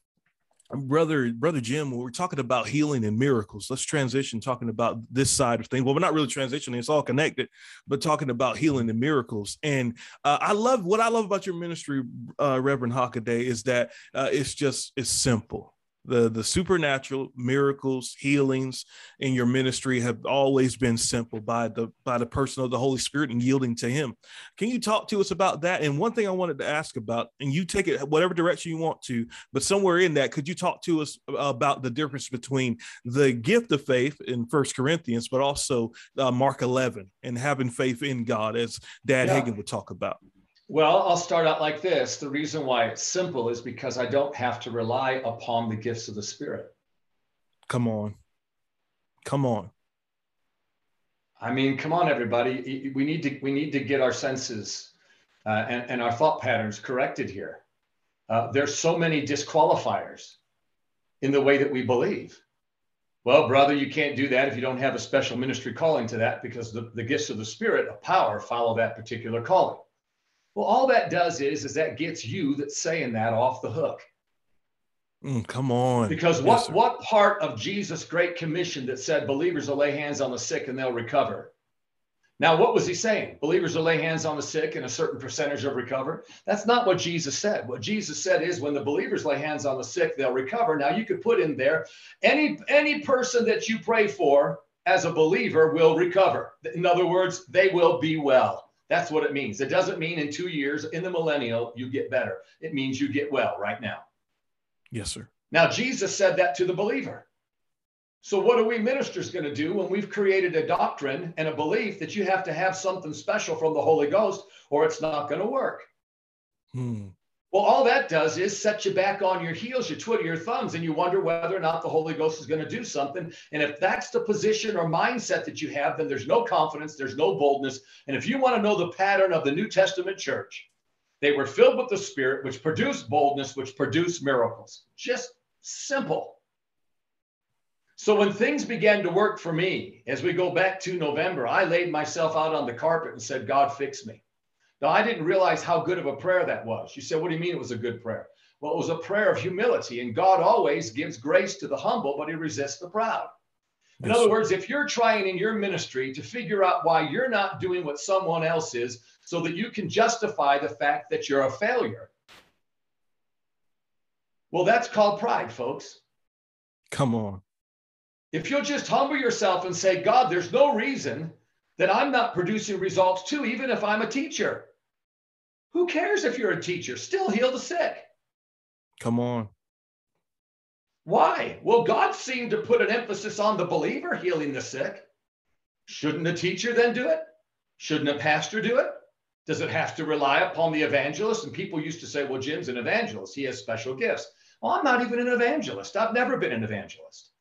brother brother jim we're talking about healing and miracles let's transition talking about this side of things well we're not really transitioning it's all connected but talking about healing and miracles and uh, i love what i love about your ministry uh, reverend hockaday is that uh, it's just it's simple the the supernatural miracles healings in your ministry have always been simple by the by the person of the holy spirit and yielding to him. Can you talk to us about that? And one thing i wanted to ask about and you take it whatever direction you want to but somewhere in that could you talk to us about the difference between the gift of faith in first corinthians but also uh, mark 11 and having faith in god as dad yeah. Hagin would talk about well, I'll start out like this. The reason why it's simple is because I don't have to rely upon the gifts of the Spirit. Come on. Come on. I mean, come on, everybody. We need to we need to get our senses uh, and, and our thought patterns corrected here. Uh, there's so many disqualifiers in the way that we believe. Well, brother, you can't do that if you don't have a special ministry calling to that because the, the gifts of the Spirit of power follow that particular calling. Well, all that does is, is that gets you that's saying that off the hook. Mm, come on. Because what, yes, what part of Jesus' great commission that said believers will lay hands on the sick and they'll recover? Now, what was he saying? Believers will lay hands on the sick and a certain percentage of recover. That's not what Jesus said. What Jesus said is when the believers lay hands on the sick, they'll recover. Now, you could put in there any any person that you pray for as a believer will recover. In other words, they will be well. That's what it means. It doesn't mean in two years, in the millennial, you get better. It means you get well right now. Yes, sir. Now, Jesus said that to the believer. So, what are we ministers going to do when we've created a doctrine and a belief that you have to have something special from the Holy Ghost or it's not going to work? Hmm. Well, all that does is set you back on your heels, you twiddle your thumbs, and you wonder whether or not the Holy Ghost is going to do something. And if that's the position or mindset that you have, then there's no confidence, there's no boldness. And if you want to know the pattern of the New Testament church, they were filled with the Spirit, which produced boldness, which produced miracles. Just simple. So when things began to work for me, as we go back to November, I laid myself out on the carpet and said, God, fix me. Now, I didn't realize how good of a prayer that was. You said, What do you mean it was a good prayer? Well, it was a prayer of humility, and God always gives grace to the humble, but he resists the proud. In yes. other words, if you're trying in your ministry to figure out why you're not doing what someone else is so that you can justify the fact that you're a failure, well, that's called pride, folks. Come on. If you'll just humble yourself and say, God, there's no reason that I'm not producing results too, even if I'm a teacher. Who cares if you're a teacher? Still heal the sick. Come on. Why? Well, God seemed to put an emphasis on the believer healing the sick. Shouldn't a teacher then do it? Shouldn't a pastor do it? Does it have to rely upon the evangelist? And people used to say, well, Jim's an evangelist. He has special gifts. Well, I'm not even an evangelist. I've never been an evangelist.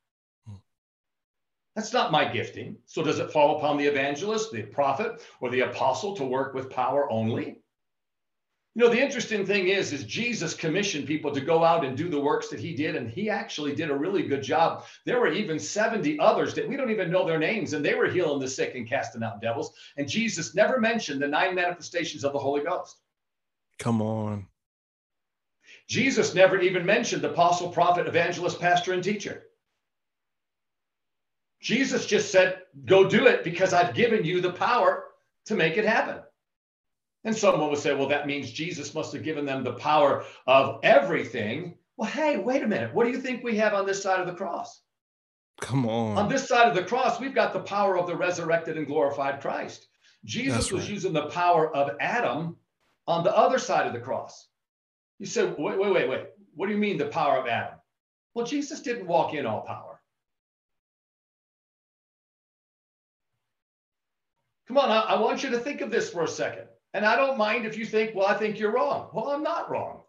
Hmm. That's not my gifting. So does it fall upon the evangelist, the prophet, or the apostle to work with power only? You know, the interesting thing is, is Jesus commissioned people to go out and do the works that he did, and he actually did a really good job. There were even 70 others that we don't even know their names, and they were healing the sick and casting out devils. And Jesus never mentioned the nine manifestations of the Holy Ghost. Come on. Jesus never even mentioned apostle, prophet, evangelist, pastor, and teacher. Jesus just said, Go do it because I've given you the power to make it happen. And someone would say, well, that means Jesus must have given them the power of everything. Well, hey, wait a minute. What do you think we have on this side of the cross? Come on. On this side of the cross, we've got the power of the resurrected and glorified Christ. Jesus That's was right. using the power of Adam on the other side of the cross. You said, wait, wait, wait, wait. What do you mean the power of Adam? Well, Jesus didn't walk in all power. Come on, I, I want you to think of this for a second. And I don't mind if you think, well, I think you're wrong. Well, I'm not wrong.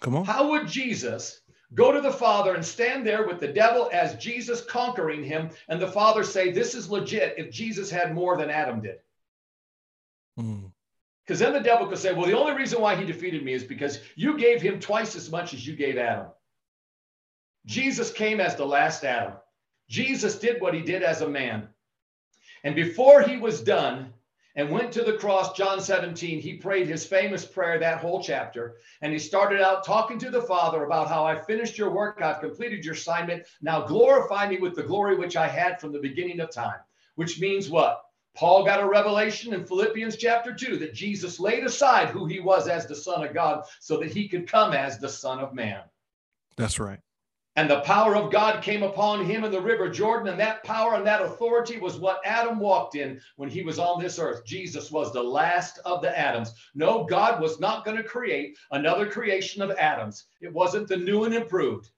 Come on. How would Jesus go to the Father and stand there with the devil as Jesus conquering him, and the Father say, This is legit if Jesus had more than Adam did? Because mm. then the devil could say, Well, the only reason why he defeated me is because you gave him twice as much as you gave Adam. Jesus came as the last Adam. Jesus did what he did as a man. And before he was done, and went to the cross, John 17, he prayed his famous prayer, that whole chapter. And he started out talking to the Father about how I finished your work, I've completed your assignment. Now glorify me with the glory which I had from the beginning of time. Which means what? Paul got a revelation in Philippians chapter 2 that Jesus laid aside who he was as the Son of God so that he could come as the Son of Man. That's right. And the power of God came upon him in the river Jordan. And that power and that authority was what Adam walked in when he was on this earth. Jesus was the last of the Adams. No, God was not going to create another creation of Adams. It wasn't the new and improved.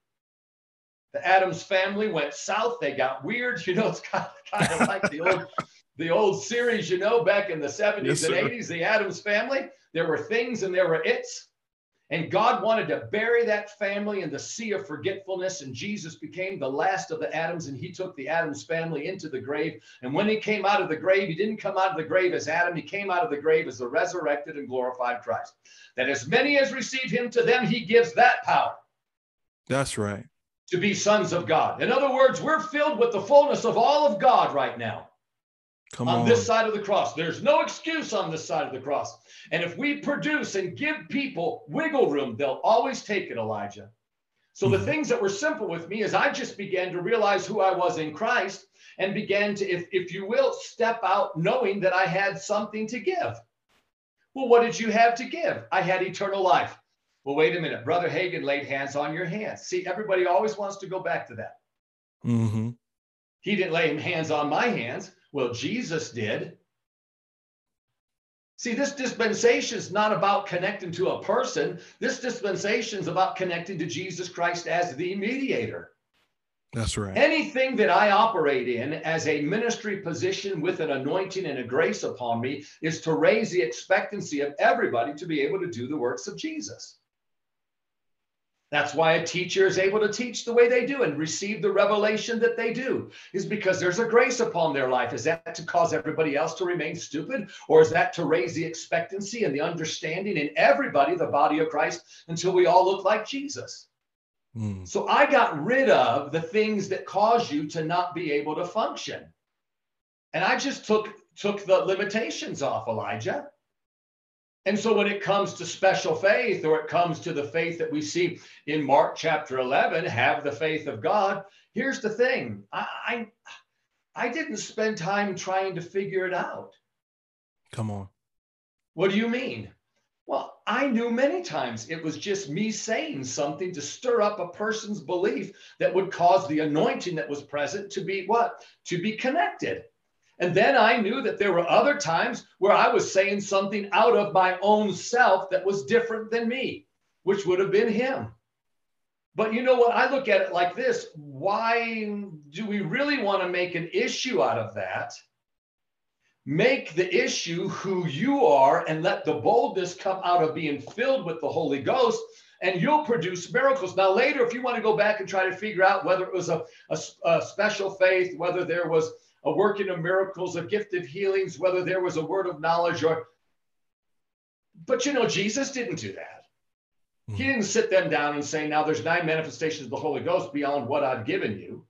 The Adams family went south. They got weird. You know, it's kind of, kind of like the old, the old series, you know, back in the 70s yes, and 80s, the Addams family. There were things and there were its. And God wanted to bury that family in the sea of forgetfulness. And Jesus became the last of the Adams, and he took the Adams family into the grave. And when he came out of the grave, he didn't come out of the grave as Adam, he came out of the grave as the resurrected and glorified Christ. That as many as receive him, to them he gives that power. That's right. To be sons of God. In other words, we're filled with the fullness of all of God right now. Come on, on this side of the cross. There's no excuse on this side of the cross. And if we produce and give people wiggle room, they'll always take it, Elijah. So mm-hmm. the things that were simple with me is I just began to realize who I was in Christ. and began to, if, if you will, step out knowing that I had something to give. Well, what did you have to give? I had eternal life. Well, wait a minute. Brother Hagin laid hands on your hands. See, everybody always wants to go back to that. Mm-hmm. He didn't lay hands on my hands. Well, Jesus did. See, this dispensation is not about connecting to a person. This dispensation is about connecting to Jesus Christ as the mediator. That's right. Anything that I operate in as a ministry position with an anointing and a grace upon me is to raise the expectancy of everybody to be able to do the works of Jesus. That's why a teacher is able to teach the way they do and receive the revelation that they do, is because there's a grace upon their life. Is that to cause everybody else to remain stupid? Or is that to raise the expectancy and the understanding in everybody, the body of Christ, until we all look like Jesus? Mm. So I got rid of the things that cause you to not be able to function. And I just took took the limitations off, Elijah. And so when it comes to special faith or it comes to the faith that we see in Mark chapter 11, have the faith of God, here's the thing. I, I, I didn't spend time trying to figure it out. Come on. What do you mean? Well, I knew many times it was just me saying something to stir up a person's belief that would cause the anointing that was present to be what? To be connected. And then I knew that there were other times where I was saying something out of my own self that was different than me, which would have been him. But you know what? I look at it like this why do we really want to make an issue out of that? Make the issue who you are and let the boldness come out of being filled with the Holy Ghost, and you'll produce miracles. Now, later, if you want to go back and try to figure out whether it was a, a, a special faith, whether there was a working of miracles, a gift of healings, whether there was a word of knowledge or. But you know, Jesus didn't do that. Mm-hmm. He didn't sit them down and say, now there's nine manifestations of the Holy Ghost beyond what I've given you.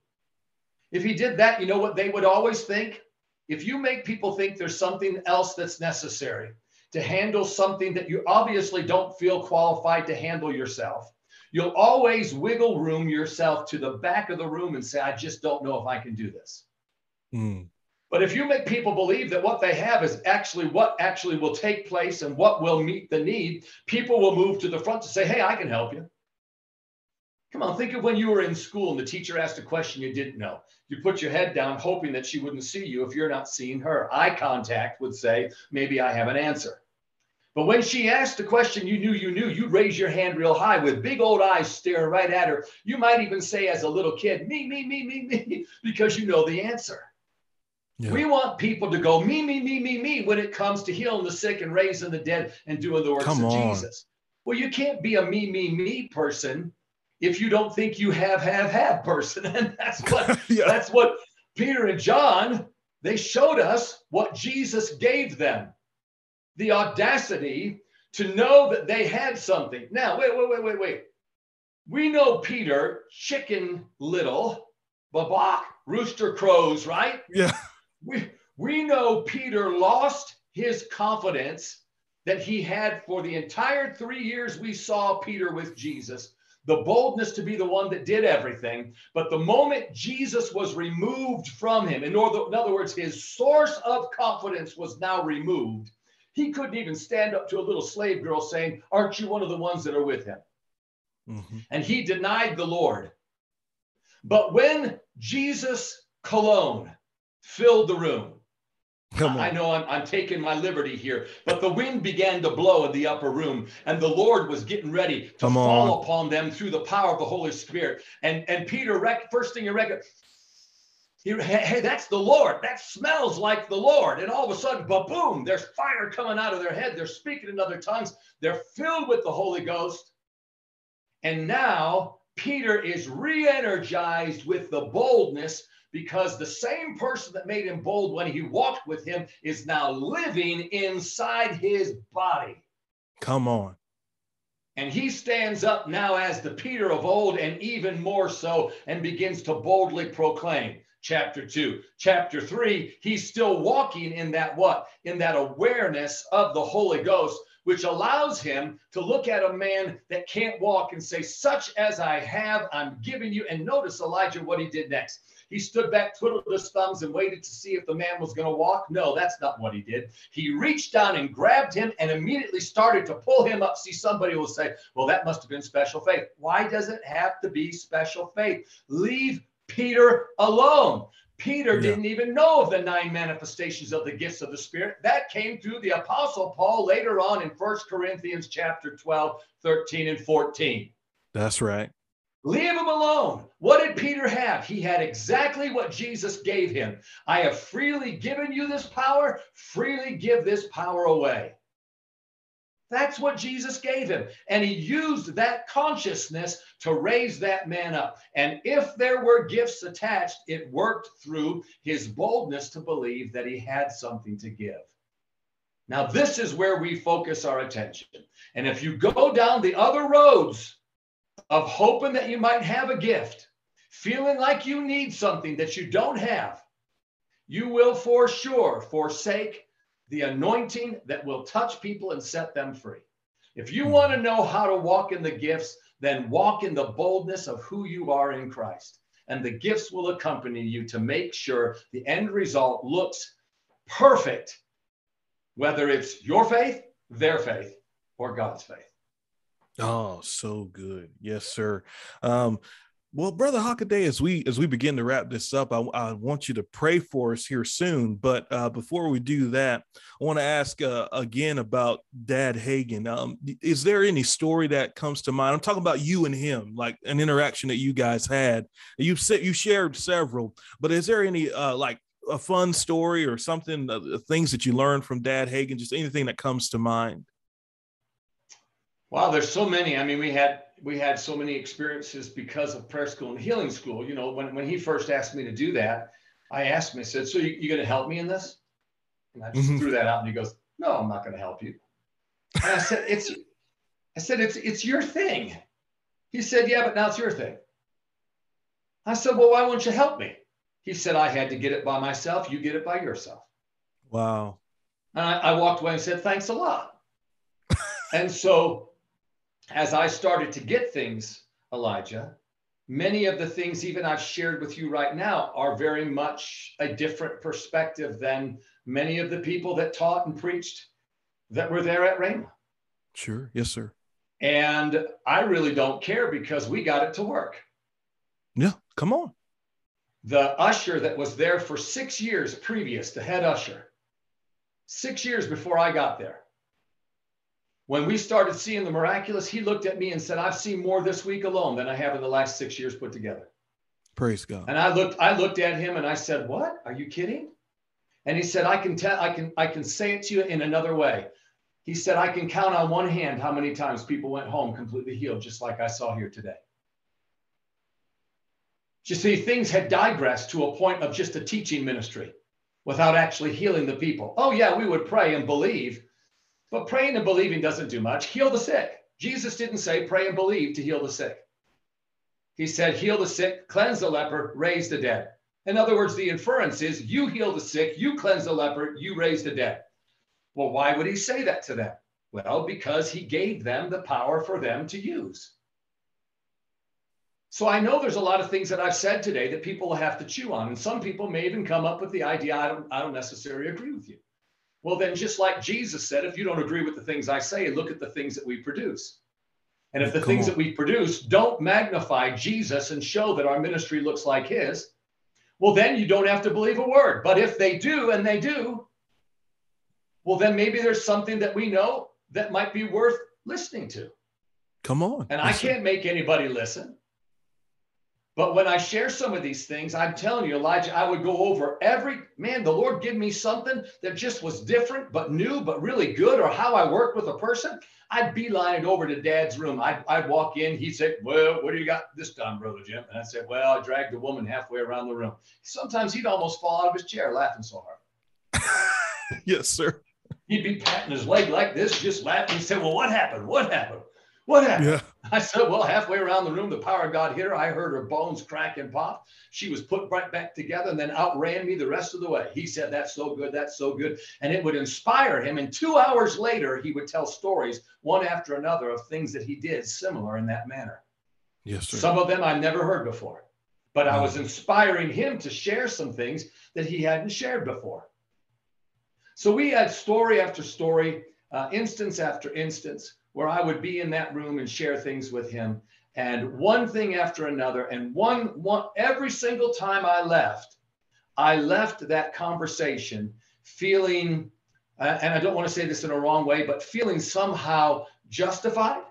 If he did that, you know what they would always think? If you make people think there's something else that's necessary to handle something that you obviously don't feel qualified to handle yourself, you'll always wiggle room yourself to the back of the room and say, I just don't know if I can do this. Mm. But if you make people believe that what they have is actually what actually will take place and what will meet the need, people will move to the front to say, Hey, I can help you. Come on, think of when you were in school and the teacher asked a question you didn't know. You put your head down, hoping that she wouldn't see you if you're not seeing her. Eye contact would say, Maybe I have an answer. But when she asked a question you knew you knew, you'd raise your hand real high with big old eyes staring right at her. You might even say, as a little kid, Me, me, me, me, me, because you know the answer. Yeah. We want people to go me, me, me, me, me when it comes to healing the sick and raising the dead and doing the works Come of on. Jesus. Well, you can't be a me, me, me person if you don't think you have, have, have person. And that's what yeah. that's what Peter and John they showed us what Jesus gave them. The audacity to know that they had something. Now, wait, wait, wait, wait, wait. We know Peter, chicken little, babak, rooster crows, right? Yeah we, we know Peter lost his confidence that he had for the entire three years we saw Peter with Jesus, the boldness to be the one that did everything. But the moment Jesus was removed from him, in other, in other words, his source of confidence was now removed, he couldn't even stand up to a little slave girl saying, Aren't you one of the ones that are with him? Mm-hmm. And he denied the Lord. But when Jesus cologne filled the room. I know I'm, I'm taking my liberty here, but the wind began to blow in the upper room, and the Lord was getting ready to Come fall on. upon them through the power of the Holy Spirit. And and Peter, rec- first thing you reckon, he, hey, that's the Lord. That smells like the Lord. And all of a sudden, ba boom, there's fire coming out of their head. They're speaking in other tongues. They're filled with the Holy Ghost. And now Peter is re energized with the boldness because the same person that made him bold when he walked with him is now living inside his body. Come on. And he stands up now as the Peter of old, and even more so, and begins to boldly proclaim. Chapter two. Chapter three, he's still walking in that what? In that awareness of the Holy Ghost, which allows him to look at a man that can't walk and say, Such as I have, I'm giving you. And notice Elijah what he did next. He stood back, twiddled his thumbs, and waited to see if the man was going to walk. No, that's not what he did. He reached down and grabbed him and immediately started to pull him up. See, somebody will say, well, that must have been special faith. Why does it have to be special faith? Leave Peter alone. Peter yeah. didn't even know of the nine manifestations of the gifts of the Spirit. That came through the Apostle Paul later on in First Corinthians chapter 12, 13, and 14. That's right. Leave him alone. What did Peter have? He had exactly what Jesus gave him. I have freely given you this power, freely give this power away. That's what Jesus gave him. And he used that consciousness to raise that man up. And if there were gifts attached, it worked through his boldness to believe that he had something to give. Now, this is where we focus our attention. And if you go down the other roads of hoping that you might have a gift, feeling like you need something that you don't have, you will for sure forsake the anointing that will touch people and set them free. If you hmm. want to know how to walk in the gifts, then walk in the boldness of who you are in Christ. And the gifts will accompany you to make sure the end result looks perfect, whether it's your faith, their faith, or God's faith. Oh, so good. Yes, sir. Um, well, brother Hockaday, as we as we begin to wrap this up, I, I want you to pray for us here soon. But uh, before we do that, I want to ask uh, again about Dad Hagin. Um, is there any story that comes to mind? I'm talking about you and him, like an interaction that you guys had. You said you shared several, but is there any uh, like a fun story or something, uh, things that you learned from Dad Hagin? Just anything that comes to mind? Wow, there's so many. I mean, we had we had so many experiences because of prayer school and healing school. You know, when, when he first asked me to do that, I asked him, I said, So you, you going to help me in this? And I just mm-hmm. threw that out and he goes, No, I'm not going to help you. And I said, It's, I said, it's, it's your thing. He said, Yeah, but now it's your thing. I said, Well, why won't you help me? He said, I had to get it by myself. You get it by yourself. Wow. And I, I walked away and said, Thanks a lot. and so as I started to get things, Elijah, many of the things even I've shared with you right now are very much a different perspective than many of the people that taught and preached that were there at Rhema. Sure. Yes, sir. And I really don't care because we got it to work. Yeah, come on. The usher that was there for six years previous, the head usher, six years before I got there, when we started seeing the miraculous, he looked at me and said, I've seen more this week alone than I have in the last six years put together. Praise God. And I looked, I looked at him and I said, What? Are you kidding? And he said, I can tell, I can, I can say it to you in another way. He said, I can count on one hand how many times people went home completely healed, just like I saw here today. You see, things had digressed to a point of just a teaching ministry without actually healing the people. Oh, yeah, we would pray and believe, but praying and believing doesn't do much. Heal the sick. Jesus didn't say pray and believe to heal the sick. He said heal the sick, cleanse the leper, raise the dead. In other words, the inference is you heal the sick, you cleanse the leper, you raise the dead. Well, why would he say that to them? Well, because he gave them the power for them to use. So I know there's a lot of things that I've said today that people will have to chew on. And some people may even come up with the idea, I don't, I don't necessarily agree with you. Well, then, just like Jesus said, if you don't agree with the things I say, look at the things that we produce. And if the Come things on. that we produce don't magnify Jesus and show that our ministry looks like his, well, then you don't have to believe a word. But if they do, and they do, well, then maybe there's something that we know that might be worth listening to. Come on. And I can't make anybody listen. But when I share some of these things, I'm telling you, Elijah, I would go over every man. The Lord give me something that just was different, but new, but really good, or how I work with a person. I'd beeline it over to Dad's room. I'd, I'd walk in. He'd say, "Well, what do you got this time, brother Jim?" And I'd say, "Well, I dragged the woman halfway around the room." Sometimes he'd almost fall out of his chair laughing so hard. yes, sir. He'd be patting his leg like this, just laughing. He'd say, "Well, what happened? What happened?" What happened? Yeah. I said, well, halfway around the room, the power of God hit her. I heard her bones crack and pop. She was put right back together and then outran me the rest of the way. He said, that's so good. That's so good. And it would inspire him. And two hours later, he would tell stories, one after another, of things that he did similar in that manner. Yes, sir. Some of them I've never heard before. but I was inspiring him to share some things that he hadn't shared before. So we had story after story, uh, instance after instance, where I would be in that room and share things with him, and one thing after another, and one one every single time I left, I left that conversation feeling, uh, and I don't want to say this in a wrong way, but feeling somehow justified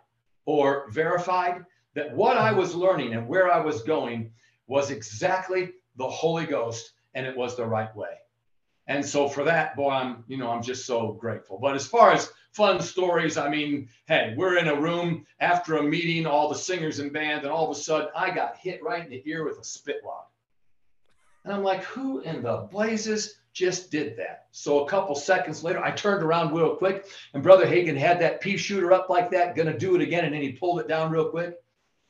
or verified that what I was learning and where I was going was exactly the Holy Ghost and it was the right way. And so for that, boy, I'm, you know, I'm just so grateful. But as far as fun stories, I mean, hey, we're in a room after a meeting, all the singers and band, and all of a sudden I got hit right in the ear with a spit wad. And I'm like, who in the blazes just did that? So a couple seconds later, I turned around real quick, and Brother Hagin had that pea shooter up like that, gonna do it again, and then he pulled it down real quick.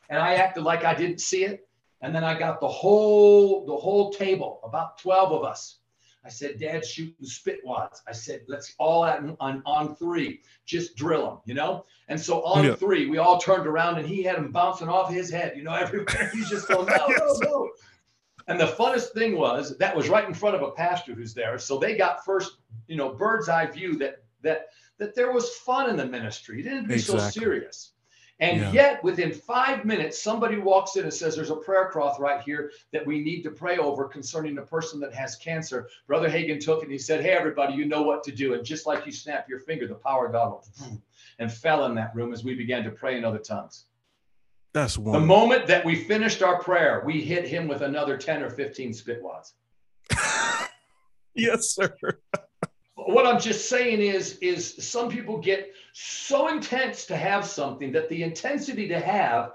And I acted like I didn't see it. And then I got the whole the whole table, about 12 of us. I said, Dad's shooting spit wads. I said, let's all at, on, on three, just drill them, you know? And so on yeah. three, we all turned around and he had them bouncing off his head, you know, everywhere. He's just going, no, no, no. And the funnest thing was that was right in front of a pastor who's there. So they got first, you know, bird's eye view that that that there was fun in the ministry. It didn't be exactly. so serious. And yeah. yet, within five minutes, somebody walks in and says, There's a prayer cloth right here that we need to pray over concerning a person that has cancer. Brother Hagin took it and he said, Hey, everybody, you know what to do. And just like you snap your finger, the power of God went, and fell in that room as we began to pray in other tongues. That's wonderful. The moment that we finished our prayer, we hit him with another 10 or 15 spit wads. yes, sir. What I'm just saying is, is some people get so intense to have something that the intensity to have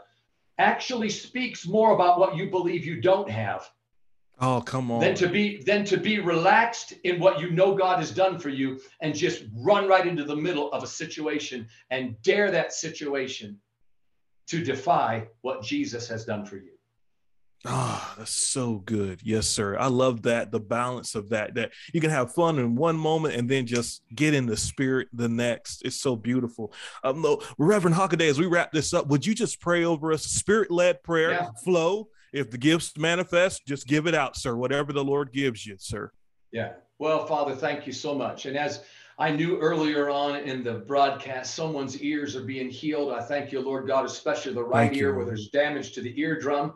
actually speaks more about what you believe you don't have. Oh, come on. Than to be than to be relaxed in what you know God has done for you and just run right into the middle of a situation and dare that situation to defy what Jesus has done for you. Ah, oh, that's so good. Yes, sir. I love that the balance of that that you can have fun in one moment and then just get in the spirit the next. It's so beautiful. Um, no, Reverend Hockaday, as we wrap this up, would you just pray over us? Spirit led prayer yeah. flow. If the gifts manifest, just give it out, sir. Whatever the Lord gives you, sir. Yeah. Well, Father, thank you so much. And as I knew earlier on in the broadcast, someone's ears are being healed. I thank you, Lord God, especially the right thank ear you. where there's damage to the eardrum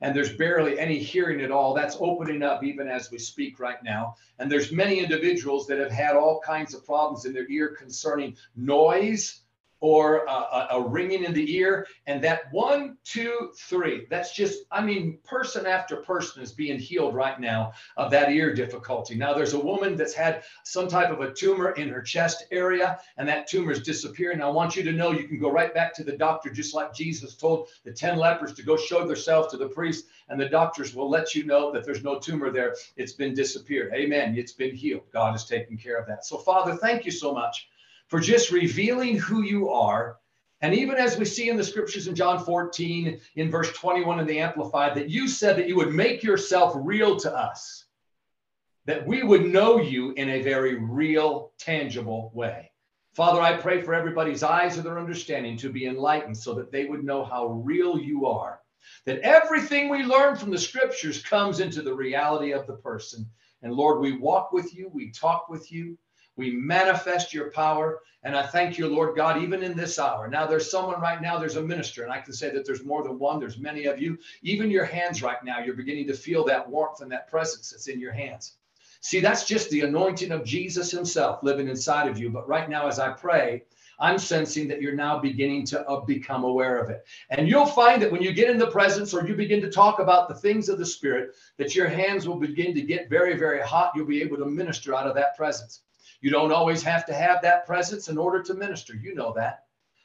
and there's barely any hearing at all. That's opening up even as we speak right now. And there's many individuals that have had all kinds of problems in their ear concerning noise, or a, a, ringing in the ear. And that one, two, three, that's just, I mean, person after person is being healed right now of that ear difficulty. Now, there's a woman that's had some type of a tumor in her chest area, and that tumor is disappearing. I want you to know you can go right back to the doctor, just like Jesus told the 10 lepers to go show themselves to the priest, and the doctors will let you know that there's no tumor there. It's been disappeared. Amen. It's been healed. God is taking care of that. So, Father, thank you so much for just revealing who you are. And even as we see in the scriptures in John 14, in verse 21 in the Amplified, that you said that you would make yourself real to us, that we would know you in a very real, tangible way. Father, I pray for everybody's eyes of their understanding to be enlightened so that they would know how real you are. That everything we learn from the scriptures comes into the reality of the person. And Lord, we walk with you, we talk with you, we manifest your power. And I thank you, Lord God, even in this hour. Now, there's someone right now, there's a minister, and I can say that there's more than one. There's many of you. Even your hands right now, you're beginning to feel that warmth and that presence that's in your hands. See, that's just the anointing of Jesus himself living inside of you. But right now, as I pray, I'm sensing that you're now beginning to uh, become aware of it. And you'll find that when you get in the presence or you begin to talk about the things of the Spirit, that your hands will begin to get very, very hot. You'll be able to minister out of that presence. You don't always have to have that presence in order to minister. You know that.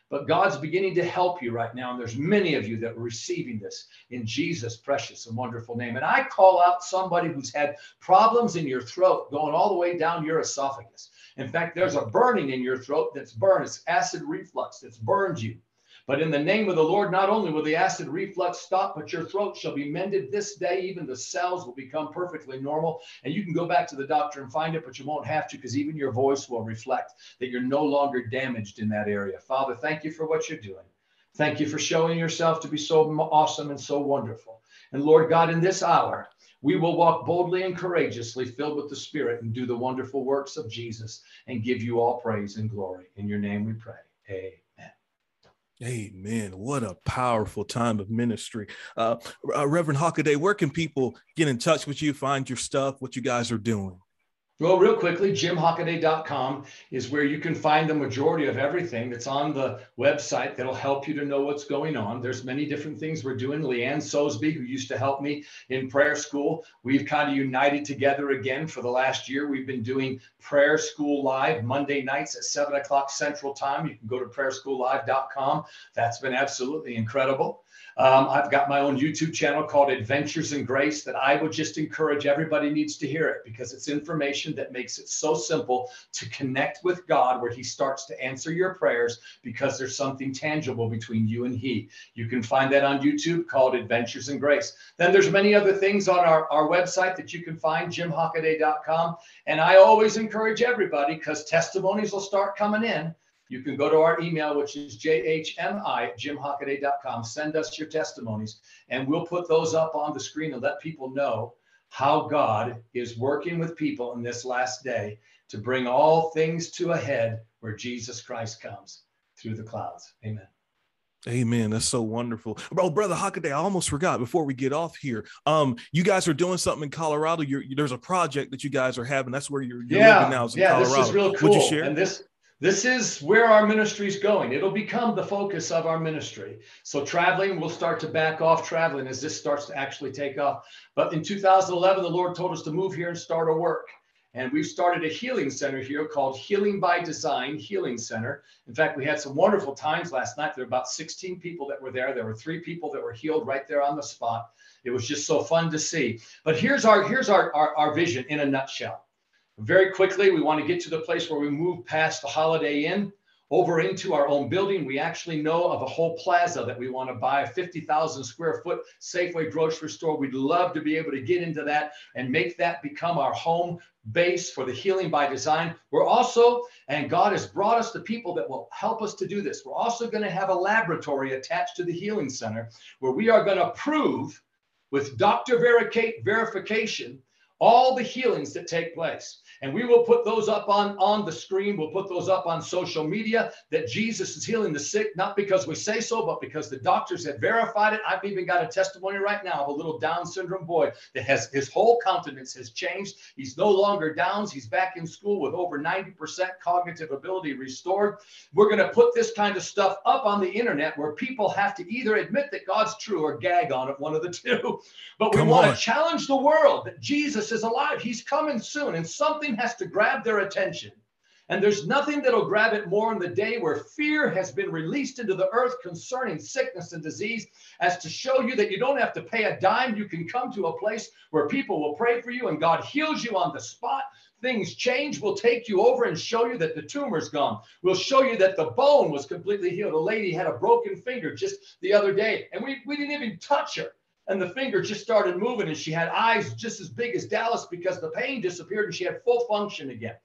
But God's beginning to help you right now. And there's many of you that are receiving this in Jesus' precious and wonderful name. And I call out somebody who's had problems in your throat going all the way down your esophagus. In fact, there's a burning in your throat that's burned. It's acid reflux that's burned you. But in the name of the Lord, not only will the acid reflux stop, but your throat shall be mended this day. Even the cells will become perfectly normal. And you can go back to the doctor and find it, but you won't have to because even your voice will reflect that you're no longer damaged in that area. Father, thank you for what you're doing. Thank you for showing yourself to be so awesome and so wonderful. And Lord God, in this hour, we will walk boldly and courageously, filled with the Spirit, and do the wonderful works of Jesus and give you all praise and glory. In your name we pray. Amen. Amen. What a powerful time of ministry. Uh, uh, Reverend Hockaday, where can people get in touch with you, find your stuff, what you guys are doing? Well, real quickly, jimhockaday.com is where you can find the majority of everything that's on the website that'll help you to know what's going on. There's many different things we're doing. Leanne Sosby, who used to help me in prayer school, we've kind of united together again for the last year. We've been doing prayer school live Monday nights at seven o'clock central time. You can go to prayerschoollive.com. That's been absolutely incredible. Um, I've got my own YouTube channel called Adventures in Grace that I would just encourage everybody needs to hear it because it's information that makes it so simple to connect with God where he starts to answer your prayers because there's something tangible between you and he. You can find that on YouTube called Adventures in Grace. Then there's many other things on our, our website that you can find, jimhockaday.com. And I always encourage everybody because testimonies will start coming in you can go to our email, which is jhmi jimhockaday.com. Send us your testimonies, and we'll put those up on the screen and let people know how God is working with people in this last day to bring all things to a head where Jesus Christ comes through the clouds. Amen. Amen. That's so wonderful. Bro, brother Hockaday, I almost forgot before we get off here. Um, you guys are doing something in Colorado. You're, there's a project that you guys are having. That's where you're, you're yeah, living now. Yeah, Colorado. this is real cool. Would you share? And this this is where our ministry is going. It'll become the focus of our ministry. So traveling, we'll start to back off traveling as this starts to actually take off. But in 2011, the Lord told us to move here and start a work. And we've started a healing center here called Healing by Design Healing Center. In fact, we had some wonderful times last night. There were about 16 people that were there. There were three people that were healed right there on the spot. It was just so fun to see. But here's our here's our, our, our vision in a nutshell. Very quickly, we want to get to the place where we move past the Holiday Inn over into our own building. We actually know of a whole plaza that we want to buy, a 50,000 square foot Safeway grocery store. We'd love to be able to get into that and make that become our home base for the healing by design. We're also, and God has brought us the people that will help us to do this. We're also going to have a laboratory attached to the healing center where we are going to prove with doctor verification all the healings that take place. And we will put those up on, on the screen. We'll put those up on social media that Jesus is healing the sick, not because we say so, but because the doctors have verified it. I've even got a testimony right now of a little Down syndrome boy that has his whole countenance has changed. He's no longer Downs. He's back in school with over 90% cognitive ability restored. We're going to put this kind of stuff up on the internet where people have to either admit that God's true or gag on it, one of the two. But we Come want on. to challenge the world that Jesus is alive. He's coming soon, and something has to grab their attention. And there's nothing that'll grab it more in the day where fear has been released into the earth concerning sickness and disease as to show you that you don't have to pay a dime. You can come to a place where people will pray for you and God heals you on the spot. Things change. We'll take you over and show you that the tumor's gone. We'll show you that the bone was completely healed. A lady had a broken finger just the other day, and we, we didn't even touch her and the finger just started moving and she had eyes just as big as Dallas because the pain disappeared and she had full function again.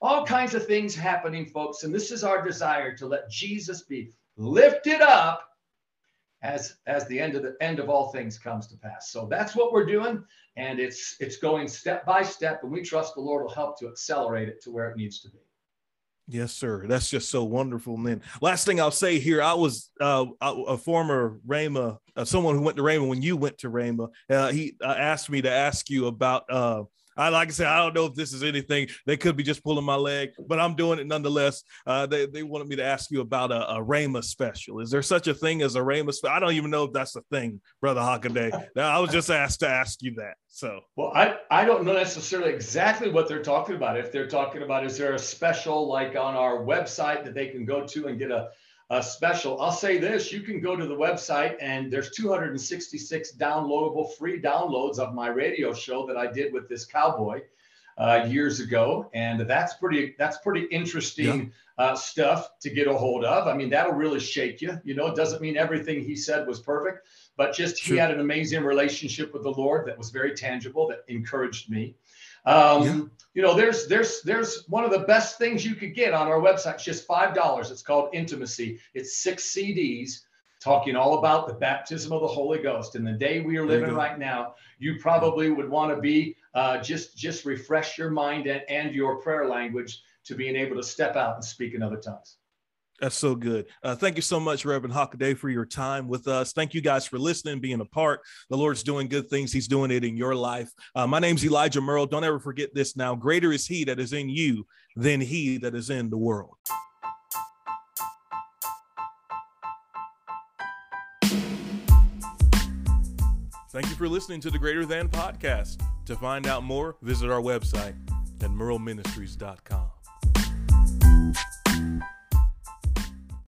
All kinds of things happening, folks. And this is our desire to let Jesus be lifted up as as the end of the end of all things comes to pass. So that's what we're doing. And it's it's going step by step, and we trust the Lord will help to accelerate it to where it needs to be. Yes, sir. That's just so wonderful. And then last thing I'll say here, I was uh, a former Rhema, uh, someone who went to Rhema when you went to Rhema. Uh, he uh, asked me to ask you about uh, I like I said, I don't know if this is anything. They could be just pulling my leg, but I'm doing it nonetheless. Uh, they, they wanted me to ask you about a, a Rhema special. Is there such a thing as a Rhema special? I don't even know if that's a thing, Brother Hockaday. I was just asked to ask you that. So, well, I, I don't know necessarily exactly what they're talking about. If they're talking about, is there a special like on our website that they can go to and get a uh, special. I'll say this you can go to the website, and there's 266 downloadable free downloads of my radio show that I did with this cowboy uh, years ago. And that's pretty, that's pretty interesting yeah. uh, stuff to get a hold of. I mean, that'll really shake you. You know, it doesn't mean everything he said was perfect, but just he had an amazing relationship with the Lord that was very tangible, that encouraged me. Um, yeah. You know, there's there's there's one of the best things you could get on our website. It's just five dollars. It's called Intimacy. It's six CDs talking all about the baptism of the Holy Ghost. In the day we are living right now, you probably would want to be uh, just just refresh your mind and, and your prayer language to being able to step out and speak in other tongues. That's so good. Uh, thank you so much, Reverend Hockaday, for your time with us. Thank you guys for listening, being a part. The Lord's doing good things. He's doing it in your life. Uh, my name's Elijah Merle. Don't ever forget this now. Greater is he that is in you than he that is in the world. Thank you for listening to the Greater Than podcast. To find out more, visit our website at merleministries.com.